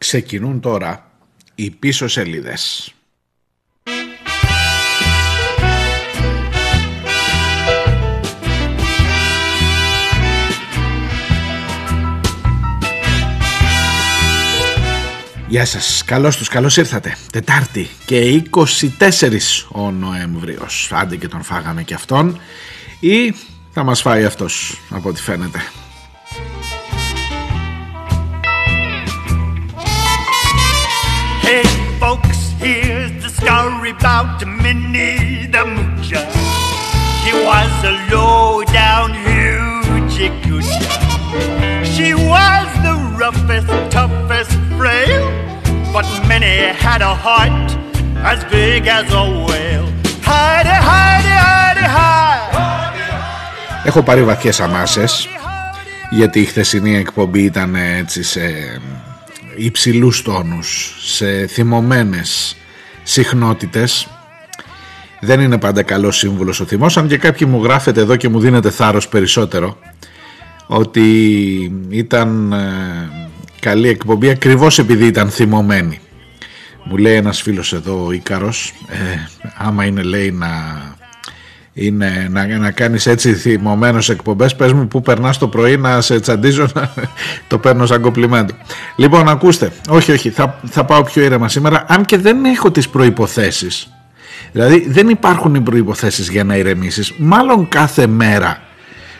Ξεκινούν τώρα οι πίσω σελίδες. Γεια σας, καλώς τους, καλώς ήρθατε. Τετάρτη και 24 ο Νοέμβριος. Άντε και τον φάγαμε και αυτόν. Ή θα μας φάει αυτός, από ό,τι φαίνεται. About Minnie the Moocher. She was a low down hoochie coocher. She was the roughest, toughest frail, but Minnie had a heart as big as a whale. Heidi, Heidi, Heidi, Heidi. Έχω πάρει βαθιές αμάσες γιατί η χθεσινή εκπομπή ήταν έτσι σε υψηλούς τόνους, σε θυμωμένες συχνότητες. Δεν είναι πάντα καλός σύμβουλος ο θυμός, αν και κάποιοι μου γράφετε εδώ και μου δίνετε θάρρος περισσότερο ότι ήταν ε, καλή εκπομπή ακριβώς επειδή ήταν θυμωμένη. Μου λέει ένας φίλος εδώ ο Ίκαρος, ε, άμα είναι λέει να είναι να, να κάνεις έτσι θυμωμένος εκπομπές. Πες μου που περνάς το πρωί να σε τσαντίζω να, το παίρνω σαν κομπλιμέντο λοιπόν ακούστε. Όχι όχι θα, θα πάω πιο ήρεμα σήμερα αν και δεν έχω τις προϋποθέσεις. Δηλαδή δεν υπάρχουν οι προϋποθέσεις για να ηρεμήσεις. Μάλλον κάθε μέρα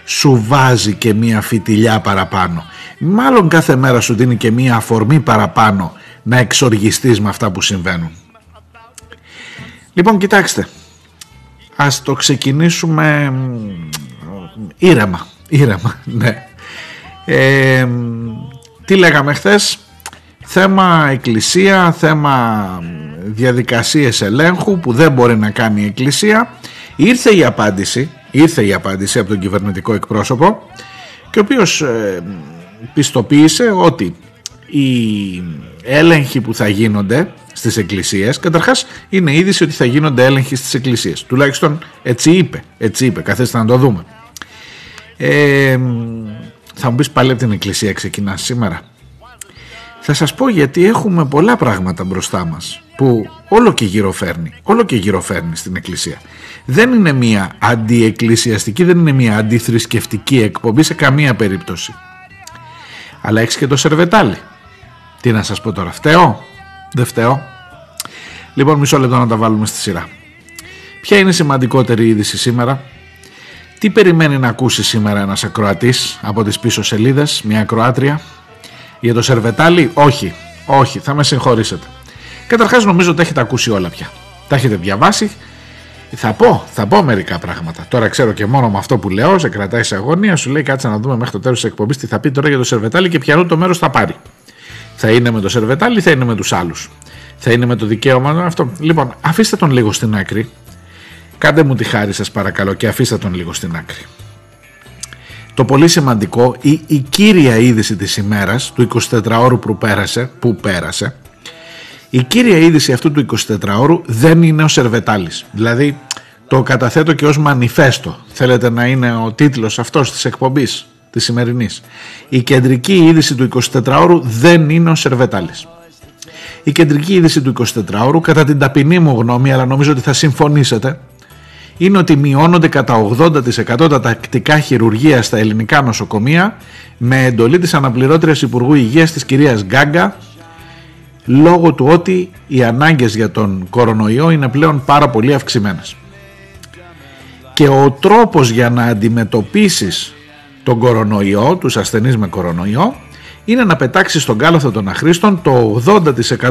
σου βάζει και μία φιτιλιά παραπάνω. Μάλλον κάθε μέρα σου δίνει και μία αφορμή παραπάνω να εξοργιστείς με αυτά που συμβαίνουν. Λοιπόν κοιτάξτε Ας το ξεκινήσουμε ήρεμα, ήρεμα, ναι. Ε, τι λέγαμε χθες, θέμα εκκλησία, θέμα διαδικασίες ελέγχου που δεν μπορεί να κάνει η εκκλησία. Ήρθε η απάντηση, ήρθε η απάντηση από τον κυβερνητικό εκπρόσωπο και ο οποίος ε, πιστοποίησε ότι οι έλεγχοι που θα γίνονται στις εκκλησίες. Καταρχάς είναι είδηση ότι θα γίνονται έλεγχοι στις εκκλησίες. Τουλάχιστον έτσι είπε, έτσι είπε. Καθέστε να το δούμε. Ε, θα μου πεις πάλι από την εκκλησία ξεκινά σήμερα. Θα σας πω γιατί έχουμε πολλά πράγματα μπροστά μας που όλο και γυροφέρνει όλο και γυροφέρνει στην εκκλησία. Δεν είναι μια αντιεκκλησιαστική δεν είναι μια αντιθρησκευτική εκπομπή σε καμία περίπτωση. Αλλά έχεις και το σερβετάλι. Τι να σας πω τώρα, φταίω, δεν φταίω. Λοιπόν, μισό λεπτό να τα βάλουμε στη σειρά. Ποια είναι η σημαντικότερη είδηση σήμερα, τι περιμένει να ακούσει σήμερα ένας ακροατής από τις πίσω σελίδες, μια ακροάτρια; Για το Σερβετάλι, όχι, όχι, θα με συγχωρήσετε. Καταρχάς νομίζω ότι έχετε ακούσει όλα πια. Τα έχετε διαβάσει. Θα πω, θα πω μερικά πράγματα. Τώρα ξέρω και μόνο με αυτό που λέω, σε κρατάει σε αγωνία, σου λέει κάτσε να δούμε μέχρι το τέλος της εκπομπής τι θα πει τώρα για το Σερβετάλι και ποιανού το μέρος θα πάρει. Θα είναι με το Σερβετάλι ή θα είναι με τους άλλους; Θα είναι με το δικαίωμα αυτό. Λοιπόν, αφήστε τον λίγο στην άκρη. Κάντε μου τη χάρη σας παρακαλώ και αφήστε τον λίγο στην άκρη. Το πολύ σημαντικό, η, η κύρια είδηση της ημέρας, του 24ωρου που πέρασε, που πέρασε, η κύρια είδηση αυτού του 24ωρου δεν είναι ο Σερβετάλης. Δηλαδή, το καταθέτω και ως μανιφέστο. Θέλετε να είναι ο τίτλος αυτός της εκπομπής; Της σημερινής. Η κεντρική είδηση του 24ωρου δεν είναι ο Σερβετάλης. Η κεντρική είδηση του 24ωρου, κατά την ταπεινή μου γνώμη, αλλά νομίζω ότι θα συμφωνήσετε, είναι ότι μειώνονται κατά 80% τα τακτικά χειρουργία στα ελληνικά νοσοκομεία με εντολή της αναπληρώτριας Υπουργού Υγείας της κυρίας Γκάγκα λόγω του ότι οι ανάγκες για τον κορονοϊό είναι πλέον πάρα πολύ αυξημένες. Και ο τρόπος για να αντιμετωπίσεις τον κορονοϊό, τους ασθενείς με κορονοϊό, είναι να πετάξει στον κάλαθο των αχρήστων το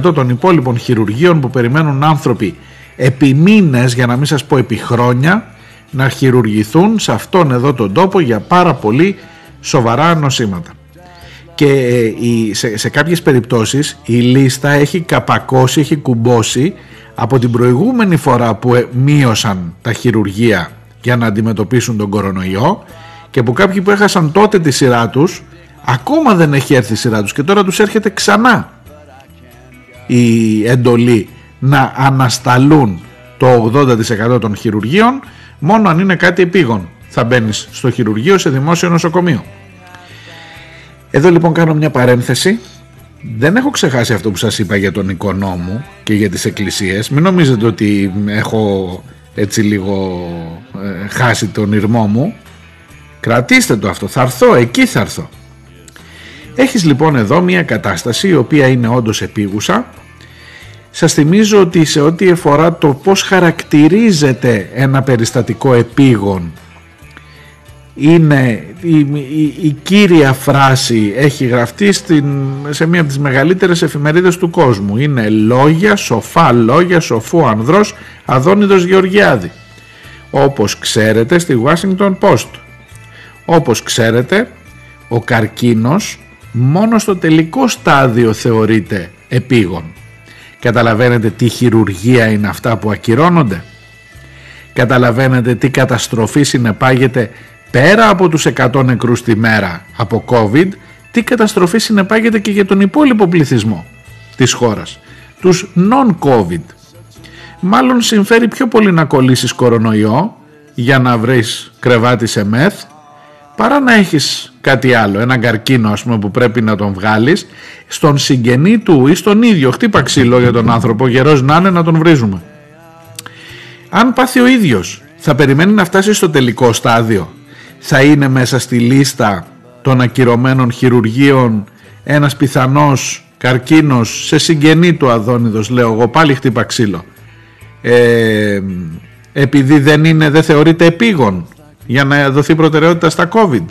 80% των υπόλοιπων χειρουργείων που περιμένουν άνθρωποι επί μήνες, για να μην σας πω επί χρόνια, να χειρουργηθούν σε αυτόν εδώ τον τόπο για πάρα πολύ σοβαρά νοσήματα. Και ε, σε, σε κάποιες περιπτώσεις η λίστα έχει καπακώσει, έχει κουμπώσει από την προηγούμενη φορά που ε, μείωσαν τα χειρουργεία για να αντιμετωπίσουν τον κορονοϊό και από κάποιοι που έχασαν τότε τη σειρά τους ακόμα δεν έχει έρθει η σειρά τους και τώρα τους έρχεται ξανά η εντολή να ανασταλούν το 80% των χειρουργείων μόνο αν είναι κάτι επίγον θα μπαίνεις στο χειρουργείο σε δημόσιο νοσοκομείο. Εδώ λοιπόν κάνω μια παρένθεση δεν έχω ξεχάσει αυτό που σας είπα για τον οικονόμο και για τις εκκλησίες. Μην νομίζετε ότι έχω έτσι λίγο ε, χάσει τον ήρμό μου. Κρατήστε το αυτό, θα έρθω, εκεί θα έρθω. Έχεις λοιπόν εδώ μια κατάσταση η οποία είναι όντως επίγουσα. Σας θυμίζω ότι σε ό,τι αφορά το πώς χαρακτηρίζεται ένα περιστατικό επίγον είναι η, κύρια φράση έχει γραφτεί στην, σε μία από τις μεγαλύτερες εφημερίδες του κόσμου είναι λόγια, σοφά λόγια, σοφού ανδρός Αδόνιδος Γεωργιάδη όπως ξέρετε στη Washington Post όπως ξέρετε ο καρκίνος μόνο στο τελικό στάδιο θεωρείται επίγον καταλαβαίνετε τι χειρουργία είναι αυτά που ακυρώνονται; Καταλαβαίνετε τι καταστροφή συνεπάγεται πέρα από τους 100 νεκρούς τη μέρα από COVID, τι καταστροφή συνεπάγεται και για τον υπόλοιπο πληθυσμό της χώρας, τους non-COVID. Μάλλον συμφέρει πιο πολύ να κολλήσεις κορονοϊό για να βρεις κρεβάτι σε μεθ, παρά να έχεις κάτι άλλο, ένα καρκίνο ας πούμε που πρέπει να τον βγάλεις, στον συγγενή του ή στον ίδιο, χτύπα ξύλο για τον άνθρωπο, γερός να είναι να τον βρίζουμε. Αν πάθει ο ίδιος, θα περιμένει να φτάσει στο τελικό στάδιο θα είναι μέσα στη λίστα των ακυρωμένων χειρουργείων ένας πιθανός καρκίνος σε συγγενή του Αδόνιδος λέω εγώ πάλι χτύπα ξύλο ε, επειδή δεν, είναι, δεν θεωρείται επίγον για να δοθεί προτεραιότητα στα COVID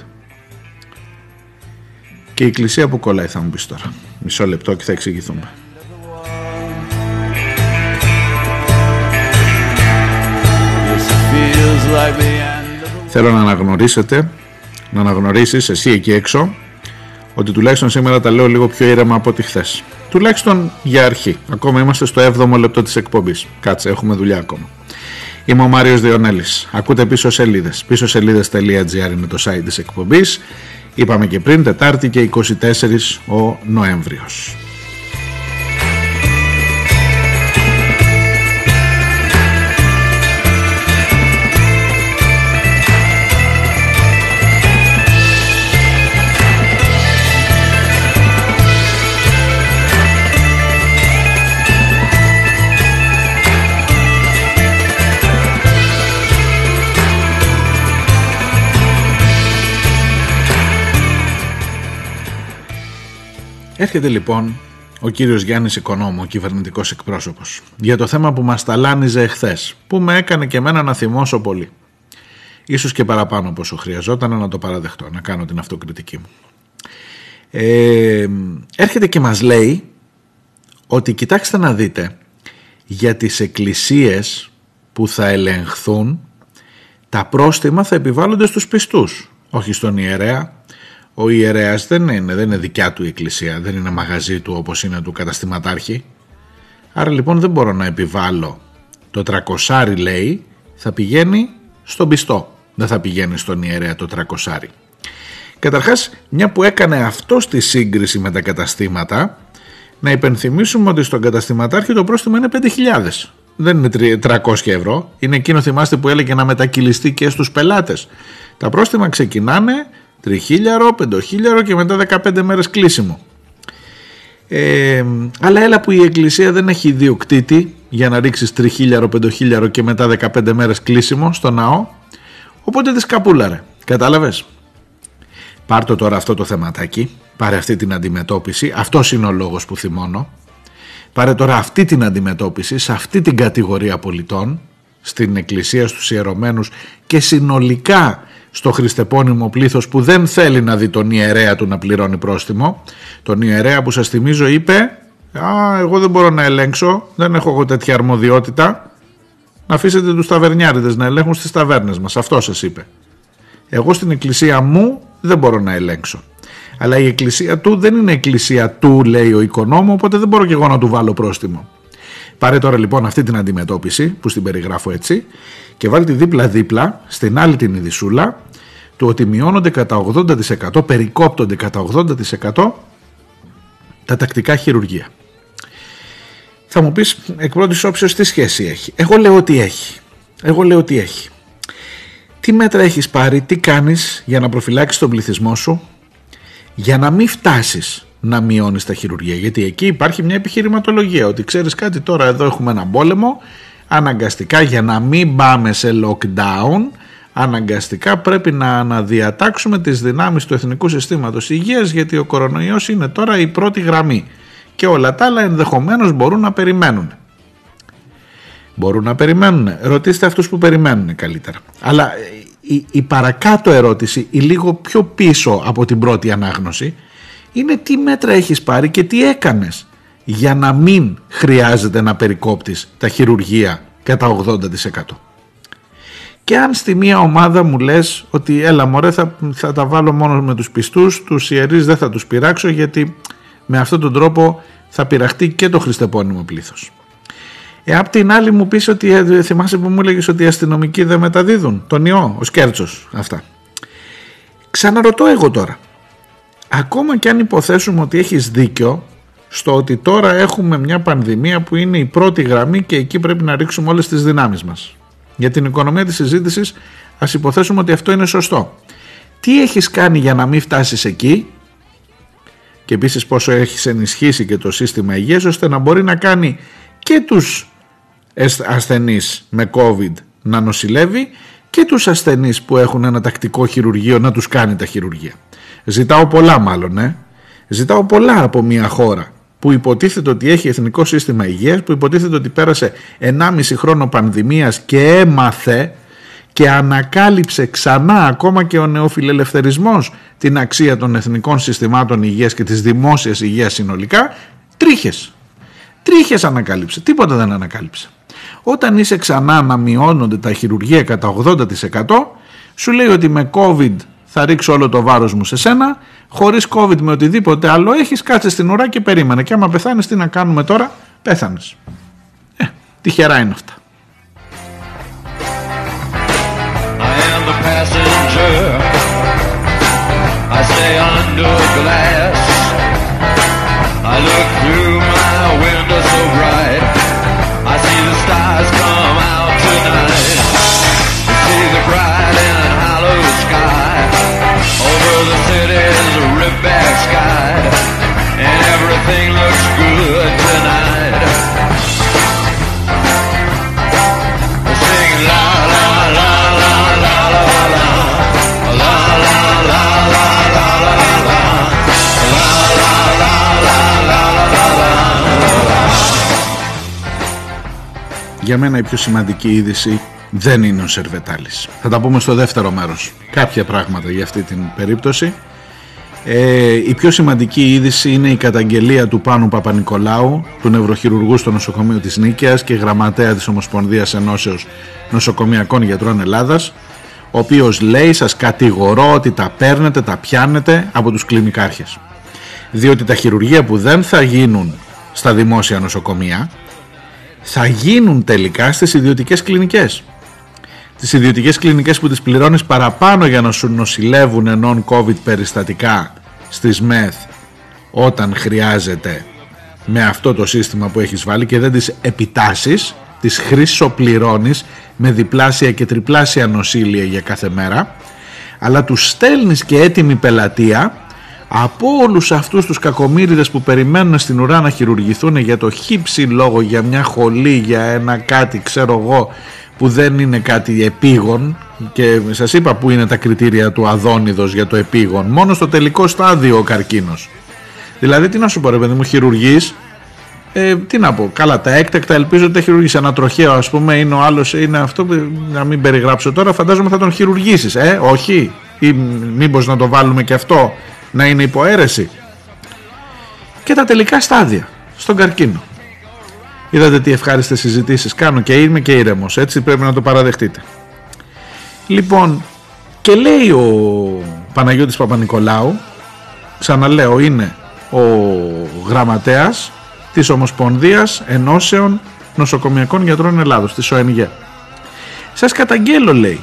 και η εκκλησία που κολλάει θα μου πεις τώρα μισό λεπτό και θα εξηγηθούμε Θέλω να αναγνωρίσετε, να αναγνωρίσεις εσύ εκεί έξω ότι τουλάχιστον σήμερα τα λέω λίγο πιο ήρεμα από ό,τι χθες. Τουλάχιστον για αρχή. Ακόμα είμαστε στο 7ο λεπτό της εκπομπής. Κάτσε, έχουμε δουλειά ακόμα. Είμαι ο Μάριος Διονέλης. Ακούτε πίσω σελίδες. Πίσω σελίδες.gr είναι το site της εκπομπής. Είπαμε και πριν, Τετάρτη και 24 ο Νοέμβριος. Έρχεται λοιπόν ο κύριος Γιάννης Οικονόμου, ο κυβερνητικός εκπρόσωπος, για το θέμα που μας ταλάνιζε εχθές, που με έκανε και εμένα να θυμώσω πολύ. Ίσως και παραπάνω από όσο χρειαζόταν να το παραδεχτώ, να κάνω την αυτοκριτική μου. Ε, έρχεται και μας λέει ότι κοιτάξτε να δείτε για τις εκκλησίες που θα ελεγχθούν τα πρόστιμα θα επιβάλλονται στους πιστούς, όχι στον ιερέα, ο ιερέας δεν είναι, δεν είναι δικιά του η εκκλησία, δεν είναι μαγαζί του όπως είναι του καταστηματάρχη. Άρα λοιπόν δεν μπορώ να επιβάλλω το τρακοσάρι λέει θα πηγαίνει στον πιστό, δεν θα πηγαίνει στον ιερέα το τρακοσάρι. Καταρχάς μια που έκανε αυτό στη σύγκριση με τα καταστήματα να υπενθυμίσουμε ότι στον καταστηματάρχη το πρόστιμο είναι 5.000 δεν είναι 300 ευρώ. Είναι εκείνο θυμάστε που έλεγε να μετακυλιστεί και στους πελάτες. Τα πρόστιμα ξεκινάνε τριχίλιαρο, πεντοχίλιαρο και μετά 15 μέρες κλείσιμο. Ε, αλλά έλα που η εκκλησία δεν έχει ιδιοκτήτη για να ρίξεις τριχίλιαρο, πεντοχίλιαρο και μετά 15 μέρες κλείσιμο στο ναό οπότε της σκαπούλαρε, κατάλαβες; Πάρ' τώρα αυτό το θεματάκι πάρε αυτή την αντιμετώπιση αυτός είναι ο λόγος που θυμώνω πάρε τώρα αυτή την αντιμετώπιση σε αυτή την κατηγορία πολιτών στην εκκλησία στους ιερωμένους και συνολικά στο χριστεπώνυμο πλήθος που δεν θέλει να δει τον ιερέα του να πληρώνει πρόστιμο. Τον ιερέα που σας θυμίζω είπε «Α, εγώ δεν μπορώ να ελέγξω, δεν έχω εγώ τέτοια αρμοδιότητα, να αφήσετε τους ταβερνιάριδες να ελέγχουν στις ταβέρνες μας». Αυτό σας είπε. Εγώ στην εκκλησία μου δεν μπορώ να ελέγξω. Αλλά η εκκλησία του δεν είναι εκκλησία του, λέει ο οικονόμο, οπότε δεν μπορώ και εγώ να του βάλω πρόστιμο. Πάρε τώρα λοιπόν αυτή την αντιμετώπιση που στην περιγράφω έτσι και βάλει τη δίπλα-δίπλα στην άλλη την ειδισούλα του ότι μειώνονται κατά 80%, περικόπτονται κατά 80% τα τακτικά χειρουργία. Θα μου πεις εκ πρώτης όψεως τι σχέση έχει; Εγώ λέω ότι έχει. Εγώ λέω ότι έχει. Τι μέτρα έχεις πάρει, τι κάνεις για να προφυλάξεις τον πληθυσμό σου για να μην φτάσεις να μειώνεις τα χειρουργία. Γιατί εκεί υπάρχει μια επιχειρηματολογία ότι ξέρεις κάτι, τώρα εδώ έχουμε ένα πόλεμο. Αναγκαστικά για να μην πάμε σε lockdown, αναγκαστικά πρέπει να αναδιατάξουμε τις δυνάμεις του Εθνικού Συστήματος Υγείας γιατί ο κορονοϊός είναι τώρα η πρώτη γραμμή και όλα τα άλλα ενδεχομένως μπορούν να περιμένουν. Μπορούν να περιμένουν. Ρωτήστε αυτούς που περιμένουν καλύτερα. Αλλά η, η παρακάτω ερώτηση, η λίγο πιο πίσω από την πρώτη ανάγνωση, είναι τι μέτρα έχεις πάρει και τι έκανες για να μην χρειάζεται να περικόπτεις τα χειρουργία κατά 80%. Και αν στη μία ομάδα μου λες ότι έλα μωρέ θα, θα τα βάλω μόνο με τους πιστούς, τους ιερείς δεν θα τους πειράξω γιατί με αυτόν τον τρόπο θα πειραχτεί και το χριστεπώνυμο πλήθος. Ε, απ' την άλλη μου πεις ότι ε, θυμάσαι που μου έλεγες ότι οι αστυνομικοί δεν μεταδίδουν τον ιό, ο Σκέρτσος, αυτά. Ξαναρωτώ εγώ τώρα. Ακόμα και αν υποθέσουμε ότι έχεις δίκιο στο ότι τώρα έχουμε μια πανδημία που είναι η πρώτη γραμμή και εκεί πρέπει να ρίξουμε όλες τις δυνάμεις μας. Για την οικονομία της συζήτησης ας υποθέσουμε ότι αυτό είναι σωστό. Τι έχεις κάνει για να μην φτάσεις εκεί; Και επίσης πόσο έχεις ενισχύσει και το σύστημα υγείας ώστε να μπορεί να κάνει και τους ασθενείς με COVID να νοσηλεύει και τους ασθενείς που έχουν ένα τακτικό χειρουργείο να τους κάνει τα χειρουργία. Ζητάω πολλά μάλλον, ε. Ζητάω πολλά από μια χώρα που υποτίθεται ότι έχει εθνικό σύστημα υγείας, που υποτίθεται ότι πέρασε 1,5 χρόνο πανδημίας και έμαθε και ανακάλυψε ξανά ακόμα και ο νεοφιλελευθερισμός την αξία των εθνικών συστημάτων υγείας και της δημόσιας υγείας συνολικά, τρίχες. Τρίχες ανακάλυψε, τίποτα δεν ανακάλυψε. Όταν είσαι ξανά να μειώνονται τα χειρουργία κατά 80% σου λέει ότι με COVID θα ρίξω όλο το βάρος μου σε σένα, χωρίς COVID με οτιδήποτε άλλο έχεις, κάτσε στην ουρά και περίμενε και άμα πεθάνεις τι να κάνουμε τώρα, πέθανες. Ε, τυχερά είναι αυτά. Για μένα η πιο σημαντική είδηση δεν είναι ο Σερβετάλης. Θα τα πούμε στο δεύτερο μέρος. Κάποια πράγματα για αυτή την περίπτωση. Ε, η πιο σημαντική είδηση είναι η καταγγελία του Πάνου Παπα-Νικολάου, του νευροχειρουργού στο νοσοκομείο της Νίκαιας και γραμματέα της Ομοσπονδίας Ενώσεως Νοσοκομιακών Γιατρών Ελλάδας, ο οποίος λέει σας κατηγορώ ότι τα παίρνετε, τα πιάνετε από τους κλινικάρχες. Διότι τα χειρουργία που δεν θα γίνουν στα δημόσια νοσοκομεία θα γίνουν τελικά στις ιδιωτικές κλινικές. Τις ιδιωτικές κλινικές που τις πληρώνεις παραπάνω για να σου νοσηλεύουν non-covid περιστατικά στις ΜΕΘ όταν χρειάζεται με αυτό το σύστημα που έχεις βάλει και δεν τις επιτάσεις, τις χρυσοπληρώνεις με διπλάσια και τριπλάσια νοσήλια για κάθε μέρα αλλά τους στέλνεις και έτοιμη πελατεία από όλους αυτούς τους κακομύριδες που περιμένουν στην ουρά να χειρουργηθούν για το χύψη λόγο, για μια χολή, για ένα κάτι ξέρω εγώ που δεν είναι κάτι επίγον και σας είπα που είναι τα κριτήρια του αδόνιδος για το επίγον μόνο στο τελικό στάδιο ο καρκίνος. Δηλαδή τι να σου πω ρε παιδί μου χειρουργείς ε, τι να πω, καλά τα έκτακτα ελπίζω ότι τα χειρουργείς ένα τροχαίο ας πούμε είναι ο άλλος είναι αυτό που να μην περιγράψω τώρα φαντάζομαι θα τον χειρουργήσεις ε όχι ή μήπως να το βάλουμε και αυτό να είναι υποαίρεση και τα τελικά στάδια στον καρκίνο. Είδατε τι ευχάριστες συζητήσεις κάνω και είμαι και ήρεμος, έτσι πρέπει να το παραδεχτείτε. Λοιπόν, και λέει ο Παναγιώτης Παπα-Νικολάου, ξαναλέω είναι ο γραμματέας της Ομοσπονδίας Ενώσεων Νοσοκομιακών Γιατρών Ελλάδος, της ΟΕΝΓΕ. Σας καταγγέλω λέει,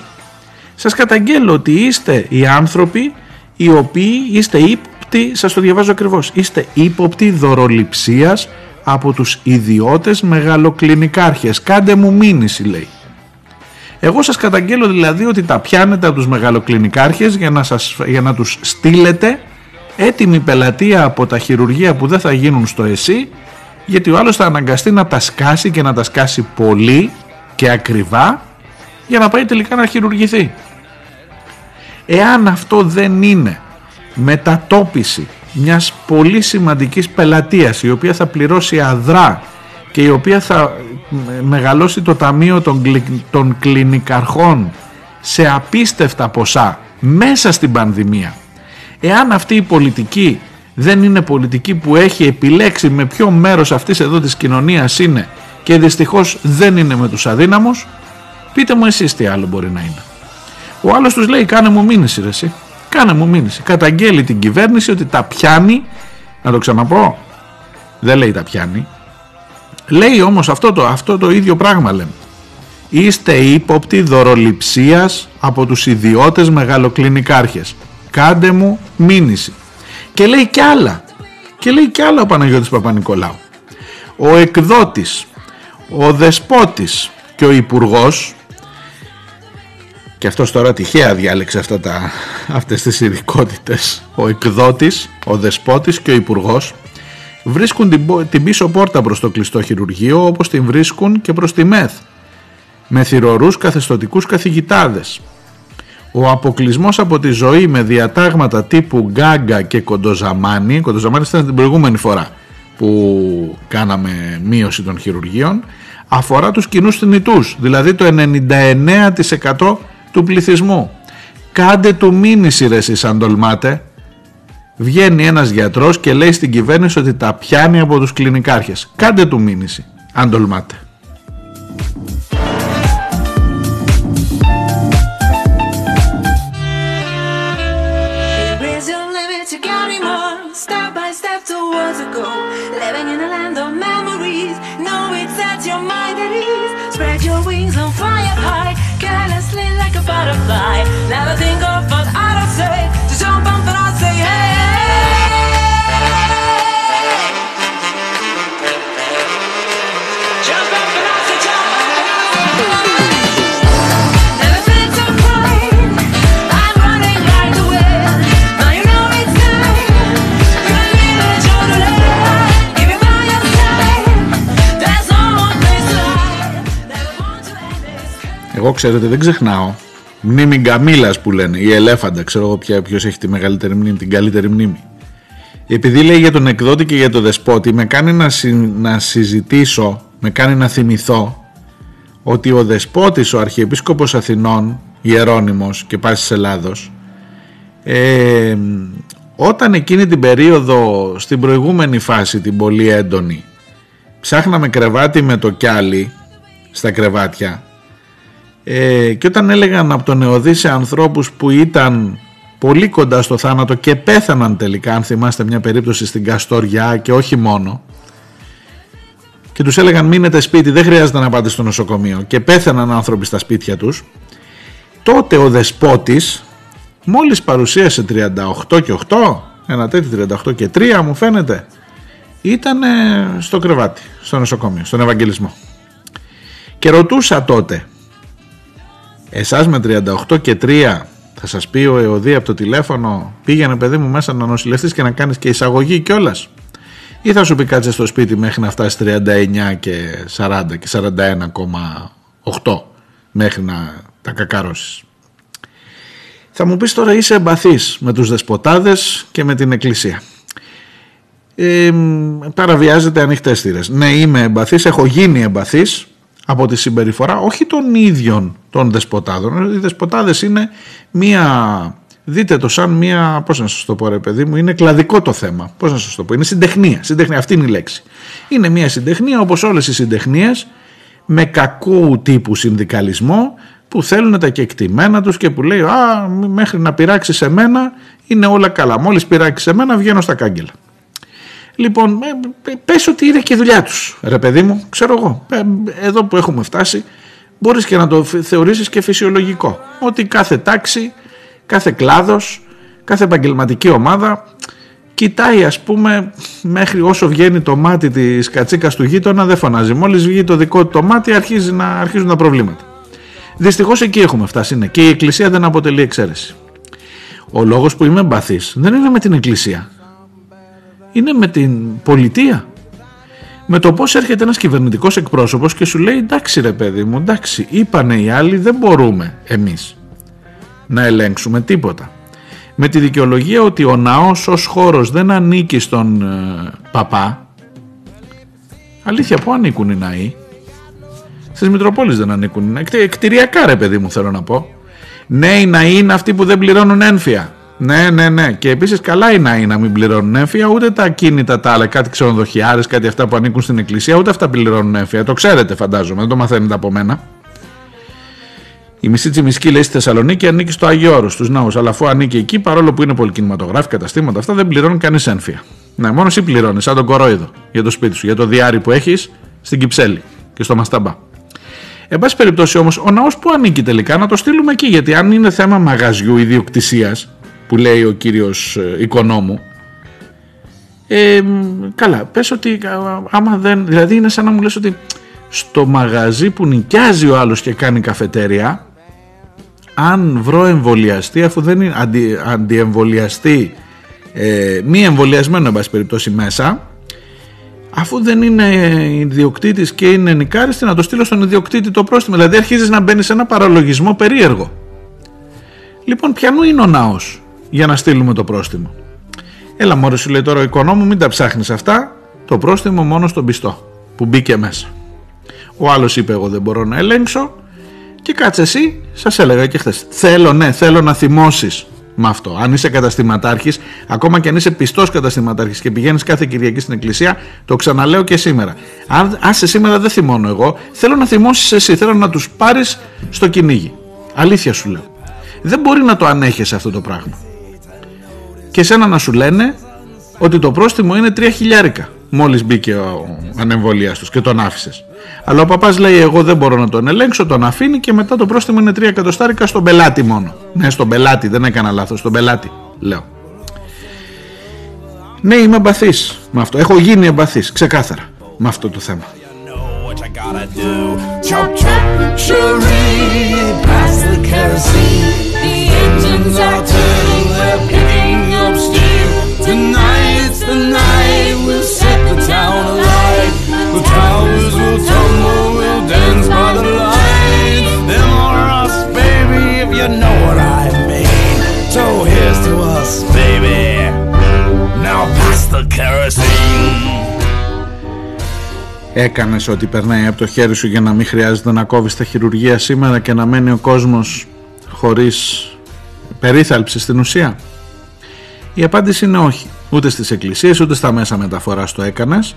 σας καταγγέλω ότι είστε οι άνθρωποι οι οποίοι είστε ύποπτοι, σας το διαβάζω ακριβώς, είστε ύποπτοι δωροληψίας από τους ιδιώτες μεγαλοκλινικάρχες. Κάντε μου μήνυση λέει. Εγώ σας καταγγέλω δηλαδή ότι τα πιάνετε από τους μεγαλοκλινικάρχες για να, σας, για να τους στείλετε έτοιμη πελατεία από τα χειρουργεία που δεν θα γίνουν στο ΕΣΥ γιατί ο άλλος θα αναγκαστεί να τα σκάσει και να τα σκάσει πολύ και ακριβά για να πάει τελικά να χειρουργηθεί. Εάν αυτό δεν είναι μετατόπιση μιας πολύ σημαντικής πελατείας η οποία θα πληρώσει αδρά και η οποία θα μεγαλώσει το ταμείο των, των κλινικαρχών σε απίστευτα ποσά μέσα στην πανδημία εάν αυτή η πολιτική δεν είναι πολιτική που έχει επιλέξει με ποιο μέρος αυτής εδώ της κοινωνίας είναι και δυστυχώς δεν είναι με τους αδύναμους πείτε μου εσείς τι άλλο μπορεί να είναι ο άλλος τους λέει κάνε μου μήνυση ρε εσύ. Κάνε μου μήνυση καταγγέλει την κυβέρνηση ότι τα πιάνει. Να το ξαναπώ. Δεν λέει τα πιάνει. Λέει όμως αυτό το, αυτό το ίδιο πράγμα λέμε. Είστε ύποπτοι δωροληψίας από τους ιδιώτες μεγαλοκλινικάρχες. Κάντε μου μήνυση και λέει κι άλλα. Και λέει κι άλλα ο Παναγιώτης Παπα-Νικολάου. Ο εκδότης ο δεσπότης και ο υπουργός και αυτός τώρα τυχαία διάλεξε αυτά τα, αυτές τις ειδικότητες. ο εκδότης, ο δεσπότης και ο υπουργός βρίσκουν την, την πίσω πόρτα προς το κλειστό χειρουργείο όπως την βρίσκουν και προς τη ΜΕΘ με θυρωρούς καθεστωτικούς καθηγητάδες ο αποκλεισμός από τη ζωή με διατάγματα τύπου γκάγκα και κοντοζαμάνι, κοντοζαμάνι ήταν την προηγούμενη φορά που κάναμε μείωση των χειρουργείων, αφορά τους κοινούς θνητούς, δηλαδή το 99% του πληθυσμού. Κάντε του μήνυση ρε εσείς αν τολμάτε. Βγαίνει ένας γιατρός και λέει στην κυβέρνηση ότι τα πιάνει από τους κλινικάρχες. Κάντε του μήνυση αν τολμάτε. Εγώ ξέρετε δεν ξεχνάω. Μνήμη Γκαμίλας που λένε Η ελέφαντα ξέρω εγώ ποιος έχει τη μεγαλύτερη μνήμη Την καλύτερη μνήμη. Επειδή λέει για τον εκδότη και για τον δεσπότη Με κάνει να, να συζητήσω Με κάνει να θυμηθώ Ότι ο δεσπότης Ο Αρχιεπίσκοπος Αθηνών Ιερώνυμος και Πάσης Ελλάδος ε, Όταν εκείνη την περίοδο Στην προηγούμενη φάση Την πολύ έντονη Ψάχναμε κρεβάτι με το κιάλι Στα κρεβάτια ε, και όταν έλεγαν από τον Εωδή σε ανθρώπους που ήταν πολύ κοντά στο θάνατο και πέθαναν τελικά αν θυμάστε μια περίπτωση στην Καστοριά και όχι μόνο και τους έλεγαν μείνετε σπίτι δεν χρειάζεται να πάτε στο νοσοκομείο και πέθαναν άνθρωποι στα σπίτια τους τότε ο δεσπότης μόλις παρουσίασε 38 και 8 ένα τέτοιο 38 και 3 μου φαίνεται ήταν στο κρεβάτι στο νοσοκομείο, στον Ευαγγελισμό. Και ρωτούσα τότε Εσάς με 38 και 3 θα σας πει ο ΕΟΔΗ από το τηλέφωνο πήγαινε παιδί μου μέσα να νοσηλευτείς και να κάνεις και εισαγωγή κιόλας. ή θα σου πει κάτσε στο σπίτι μέχρι να φτάσεις 39 και 40 και 41,8 μέχρι να τα κακαρώσεις. Θα μου πεις τώρα είσαι εμπαθής με τους δεσποτάδες και με την εκκλησία. Ε, παραβιάζεται ανοιχτές θύρες. Ναι είμαι εμπαθής, έχω γίνει εμπαθής από τη συμπεριφορά όχι των ίδιων των δεσποτάδων. Οι δεσποτάδες είναι μία, δείτε το σαν μία, πώς να σας το πω ρε παιδί μου, είναι κλαδικό το θέμα. Πώς να σας το πω, είναι συντεχνία, συντεχνία αυτή είναι η λέξη. Είναι μία συντεχνία όπως όλες οι συντεχνίες με κακού τύπου συνδικαλισμό που θέλουν τα κεκτημένα τους και που λέει «Α, μέχρι να πειράξεις σε μένα είναι όλα καλά, μόλις πειράξεις σε μένα βγαίνω στα κάγκελα». Λοιπόν, ε, ε, πες ότι είναι και η δουλειά τους, ρε παιδί μου, ξέρω εγώ. Ε, εδώ που έχουμε φτάσει, μπορείς και να το θεωρήσεις και φυσιολογικό. Ότι κάθε τάξη, κάθε κλάδος, κάθε επαγγελματική ομάδα κοιτάει ας πούμε μέχρι όσο βγαίνει το μάτι της κατσίκας του γείτονα δεν φωνάζει. Μόλις βγει το δικό του το μάτι αρχίζει να, αρχίζουν τα προβλήματα. Δυστυχώς εκεί έχουμε φτάσει ναι. και η Εκκλησία δεν αποτελεί εξαίρεση. Ο λόγος που είμαι εμπαθής δεν είναι με την εκκλησία. Είναι με την πολιτεία. Με το πώς έρχεται ένας κυβερνητικός εκπρόσωπος και σου λέει εντάξει ρε παιδί μου, εντάξει είπανε οι άλλοι δεν μπορούμε εμείς να ελέγξουμε τίποτα. Με τη δικαιολογία ότι ο ναός ως χώρος δεν ανήκει στον ε, παπά. Αλήθεια, πού ανήκουν οι ναοί; Στις Μητροπόλεις δεν ανήκουν οι ναοί. Κτηριακά ρε παιδί μου θέλω να πω. Ναι, οι ναοί είναι αυτοί που δεν πληρώνουν ένφια. Ναι, ναι, ναι. Και επίσης καλά οι ναοί να μην πληρώνουν έμφυα, ούτε τα κίνητα τα άλλα, κάτι ξενοδοχιάρε, κάτι αυτά που ανήκουν στην εκκλησία, ούτε αυτά πληρώνουν έμφυα. Το ξέρετε, φαντάζομαι, δεν το μαθαίνετε από μένα. Η μισή τσιμισκή λέει στη Θεσσαλονίκη ανήκει στο Άγιο Όρος, στους ναούς. Αλλά αφού ανήκει εκεί, παρόλο που είναι πολυκινηματογράφοι, καταστήματα, αυτά δεν πληρώνουν κανείς έμφυα. Ναι, μόνος εσύ πληρώνεις, σαν τον κορόιδο για το σπίτι σου, για το διάρρη που έχεις στην Κυψέλη και στο Μασταμπά. Εν πάση περιπτώσει όμως, ο ναός που ανήκει τελικά να το στείλουμε εκεί, γιατί αν είναι θέμα μαγαζιού ιδιοκτησίας, που λέει ο κύριος ε, οικονόμου. Ε, καλά πες ότι άμα δεν δηλαδή είναι σαν να μου λες ότι στο μαγαζί που νοικιάζει ο άλλος και κάνει καφετέρια αν βρω εμβολιαστή αφού δεν είναι αντι, αντιεμβολιαστή ε, μη εμβολιασμένο εν πάση περιπτώσει μέσα αφού δεν είναι ιδιοκτήτης και είναι νικάριστη να το στείλω στον ιδιοκτήτη το πρόστιμο. Δηλαδή αρχίζεις να μπαίνεις σε ένα παραλογισμό περίεργο. Λοιπόν ποιανού είναι ο ναός για να στείλουμε το πρόστιμο. Έλα μωρέ σου λέει τώρα ο οικονόμου μην τα ψάχνεις αυτά, το πρόστιμο μόνο στον πιστό που μπήκε μέσα. Ο άλλος είπε εγώ δεν μπορώ να ελέγξω και κάτσε εσύ, σας έλεγα και χθες. Θέλω ναι, θέλω να θυμώσεις με αυτό. Αν είσαι καταστηματάρχης, ακόμα και αν είσαι πιστός καταστηματάρχης και πηγαίνεις κάθε Κυριακή στην εκκλησία, το ξαναλέω και σήμερα. Αν άσε σήμερα δεν θυμώνω εγώ, θέλω να θυμώσεις εσύ, θέλω να τους πάρεις στο κυνήγι. Αλήθεια σου λέω. Δεν μπορεί να το ανέχεσαι αυτό το πράγμα και σένα να σου λένε ότι το πρόστιμο είναι 3 χιλιάρικα μόλις μπήκε ο ανεμβολίαστος και τον άφησε. Αλλά ο παπάς λέει εγώ δεν μπορώ να τον ελέγξω, τον αφήνει και μετά το πρόστιμο είναι 3 εκατοστάρικα στον πελάτη μόνο. Ναι, στον πελάτη, δεν έκανα λάθος, στον πελάτη, λέω. Ναι, είμαι εμπαθής με αυτό. Έχω γίνει εμπαθής, ξεκάθαρα, με αυτό το θέμα. Tonight's the night we'll set the town alight. The towers will tumble, we'll dance by the light. Them or us, baby, if you know what I mean. So here's to us, baby. Now pass the kerosene. Έκανες ό,τι περνάει από το χέρι σου για να μην χρειάζεται να κόβεις τα χειρουργία σήμερα και να μένει ο κόσμος χωρίς περίθαλψη στην ουσία. Η απάντηση είναι όχι. Ούτε στις εκκλησίες, ούτε στα μέσα μεταφοράς το έκανες,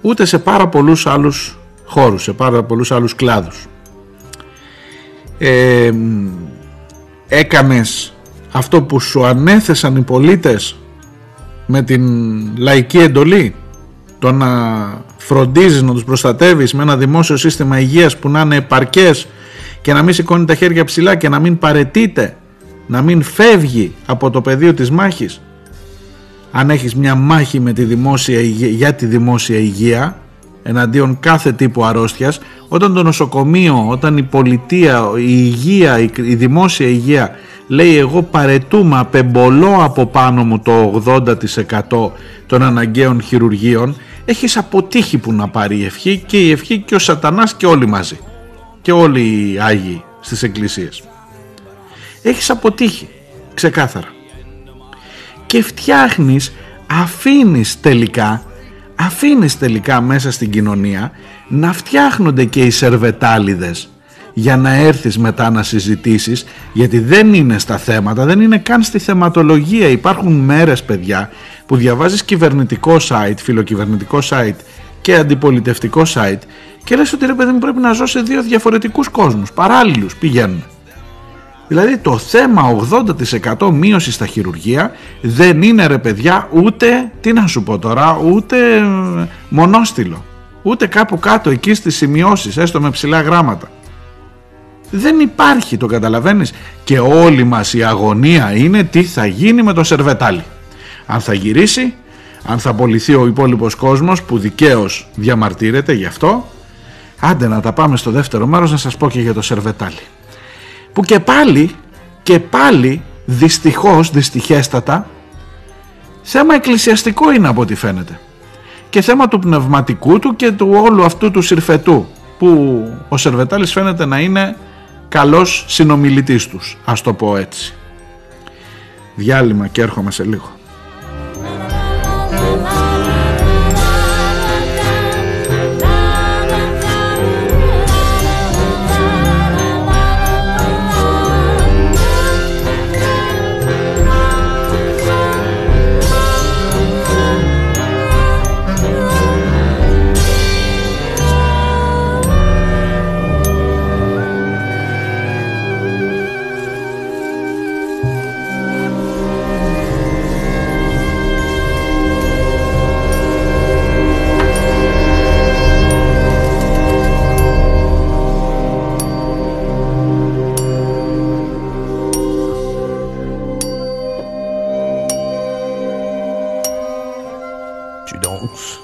ούτε σε πάρα πολλούς άλλους χώρους, σε πάρα πολλούς άλλους κλάδους. Ε, έκανες αυτό που σου ανέθεσαν οι πολίτες με την λαϊκή εντολή, το να φροντίζεις να τους προστατεύεις με ένα δημόσιο σύστημα υγείας που να είναι επαρκές και να μην σηκώνει τα χέρια ψηλά και να μην παρετείται να μην φεύγει από το πεδίο της μάχης. Αν έχεις μια μάχη με τη δημόσια υγεία, για τη δημόσια υγεία εναντίον κάθε τύπου αρρώστιας όταν το νοσοκομείο, όταν η πολιτεία, η υγεία, η, δημόσια υγεία λέει εγώ παρετούμε, απεμπολώ από πάνω μου το 80% των αναγκαίων χειρουργείων έχεις αποτύχει που να πάρει η ευχή και η ευχή και ο σατανάς και όλοι μαζί. Και όλοι οι Άγιοι στις εκκλησίες έχεις αποτύχει ξεκάθαρα. Και φτιάχνεις αφήνεις τελικά αφήνεις τελικά μέσα στην κοινωνία να φτιάχνονται και οι σερβετάλιδες για να έρθεις μετά να συζητήσεις γιατί δεν είναι στα θέματα, δεν είναι καν στη θεματολογία. Υπάρχουν μέρες παιδιά που διαβάζεις κυβερνητικό site, φιλοκυβερνητικό site και αντιπολιτευτικό site και λες ότι ρε παιδί μου πρέπει να ζω σε δύο διαφορετικούς κόσμους παράλληλους πηγαίνουν Δηλαδή το θέμα 80% μείωση στα χειρουργία δεν είναι ρε παιδιά ούτε, τι να σου πω τώρα, ούτε μονόστιλο. Ούτε κάπου κάτω εκεί στις σημειώσεις, έστω με ψηλά γράμματα. Δεν υπάρχει, το καταλαβαίνεις. Και όλη μας η αγωνία είναι τι θα γίνει με το σερβετάλι. Αν θα γυρίσει, αν θα απολυθεί ο υπόλοιπος κόσμος που δικαίως διαμαρτύρεται γι' αυτό, άντε να τα πάμε στο δεύτερο μέρος να σας πω και για το σερβετάλι που και πάλι και πάλι δυστυχώς, δυστυχέστατα θέμα εκκλησιαστικό είναι από ό,τι φαίνεται. Και θέμα του πνευματικού του και του όλου αυτού του συρφετού που ο Σερβετάλης φαίνεται να είναι καλός συνομιλητής τους ας το πω έτσι. Διάλειμμα και έρχομαι σε λίγο danse.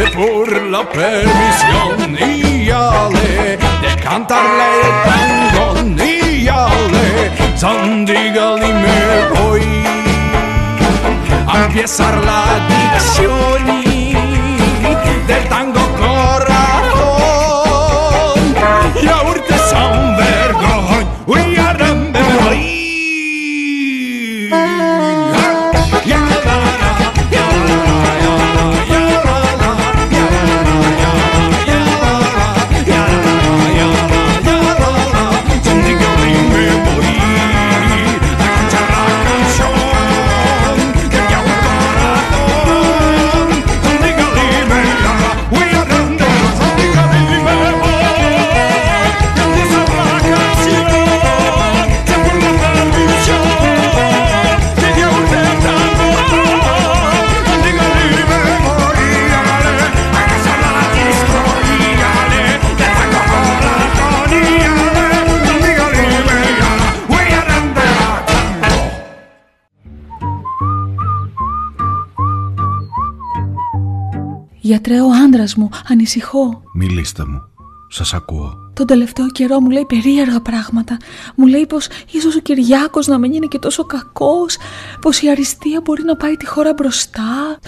se por la permisión y ale de cantarle el tango y ale sandigal y me voy a empezar la dicción del tango Ανησυχώ. Μιλήστε μου. Σας ακούω. Τον τελευταίο καιρό μου λέει περίεργα πράγματα. Μου λέει πως ίσως ο Κυριάκος να μην είναι και τόσο κακός. Πως η αριστεία μπορεί να πάει τη χώρα μπροστά.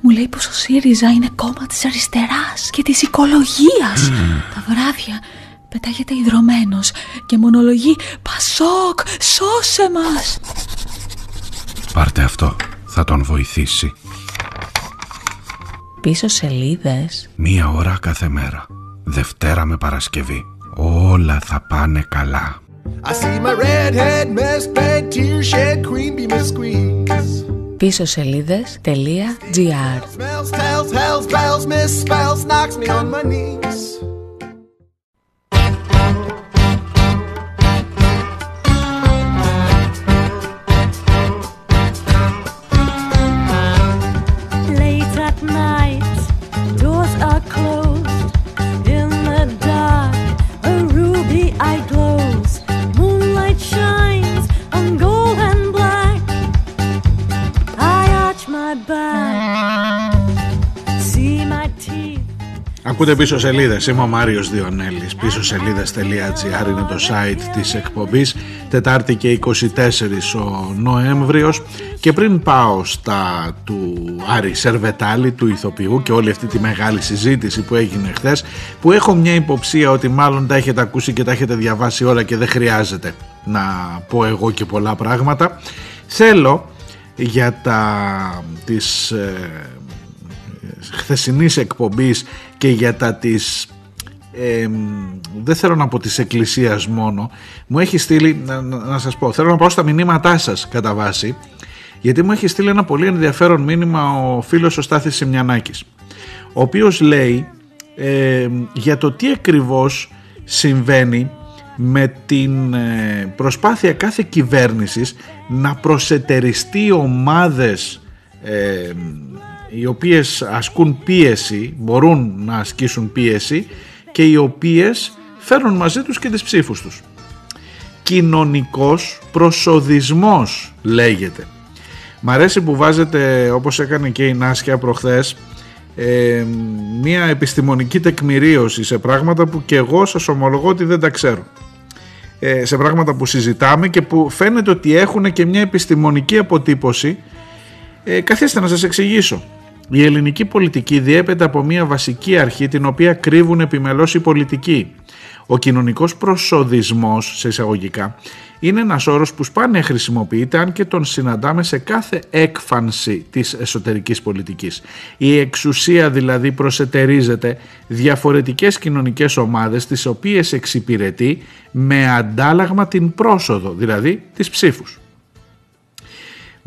Μου λέει πως ο ΣΥΡΙΖΑ είναι κόμμα της αριστεράς και της οικολογίας. Τα βράδια πετάγεται ιδρωμένος και μονολογεί «Πασόκ, σώσε μας!» Πάρτε αυτό, θα τον βοηθήσει. Πίσω σελίδες. Μία ώρα κάθε μέρα. Δευτέρα με Παρασκευή. Όλα θα πάνε καλά. I see my redhead mess bed tear shed queen be my squeeze. Πίσω σελίδες.gr Ακούτε πίσω σελίδες, είμαι ο Μάριος Διονέλης. Πίσω σελίδες.gr είναι το site της εκπομπής. Τετάρτη και 24 ο Νοέμβριος. Και πριν πάω στα του Άρη Σερβετάλη του ηθοποιού Και όλη αυτή τη μεγάλη συζήτηση που έγινε χθες, Που έχω μια υποψία ότι μάλλον τα έχετε ακούσει και τα έχετε διαβάσει όλα Και δεν χρειάζεται να πω εγώ και πολλά πράγματα. Θέλω για τα της ε, χθεσινής εκπομπής και για τα της δεν θέλω να πω της εκκλησίας μόνο μου έχει στείλει να, να, σας πω θέλω να πάω στα μηνύματά σας κατά βάση γιατί μου έχει στείλει ένα πολύ ενδιαφέρον μήνυμα ο φίλος ο Στάθης Σιμιανάκης ο οποίος λέει για το τι ακριβώς συμβαίνει με την ε, προσπάθεια κάθε κυβέρνησης να προσετεριστεί ομάδες οι οποίες ασκούν πίεση, μπορούν να ασκήσουν πίεση και οι οποίες φέρνουν μαζί τους και τις ψήφους τους. Κοινωνικός προσοδισμός λέγεται. Μ' αρέσει που βάζετε όπως έκανε και η Νάσκια προχθές ε, μια επιστημονική τεκμηρίωση σε πράγματα που και εγώ σας ομολογώ ότι δεν τα ξέρω. Ε, σε πράγματα που συζητάμε και που φαίνεται ότι έχουν και μια επιστημονική αποτύπωση ε, καθίστε να σας εξηγήσω. Η ελληνική πολιτική διέπεται από μια βασική αρχή την οποία κρύβουν επιμελώς οι πολιτικοί. Ο κοινωνικός προσοδισμός, σε εισαγωγικά, είναι ένας όρος που σπάνια χρησιμοποιείται αν και τον συναντάμε σε κάθε έκφανση της εσωτερικής πολιτικής. Η εξουσία δηλαδή προσετερίζεται διαφορετικές κοινωνικές ομάδες τις οποίες εξυπηρετεί με αντάλλαγμα την πρόσοδο, δηλαδή τις ψήφους.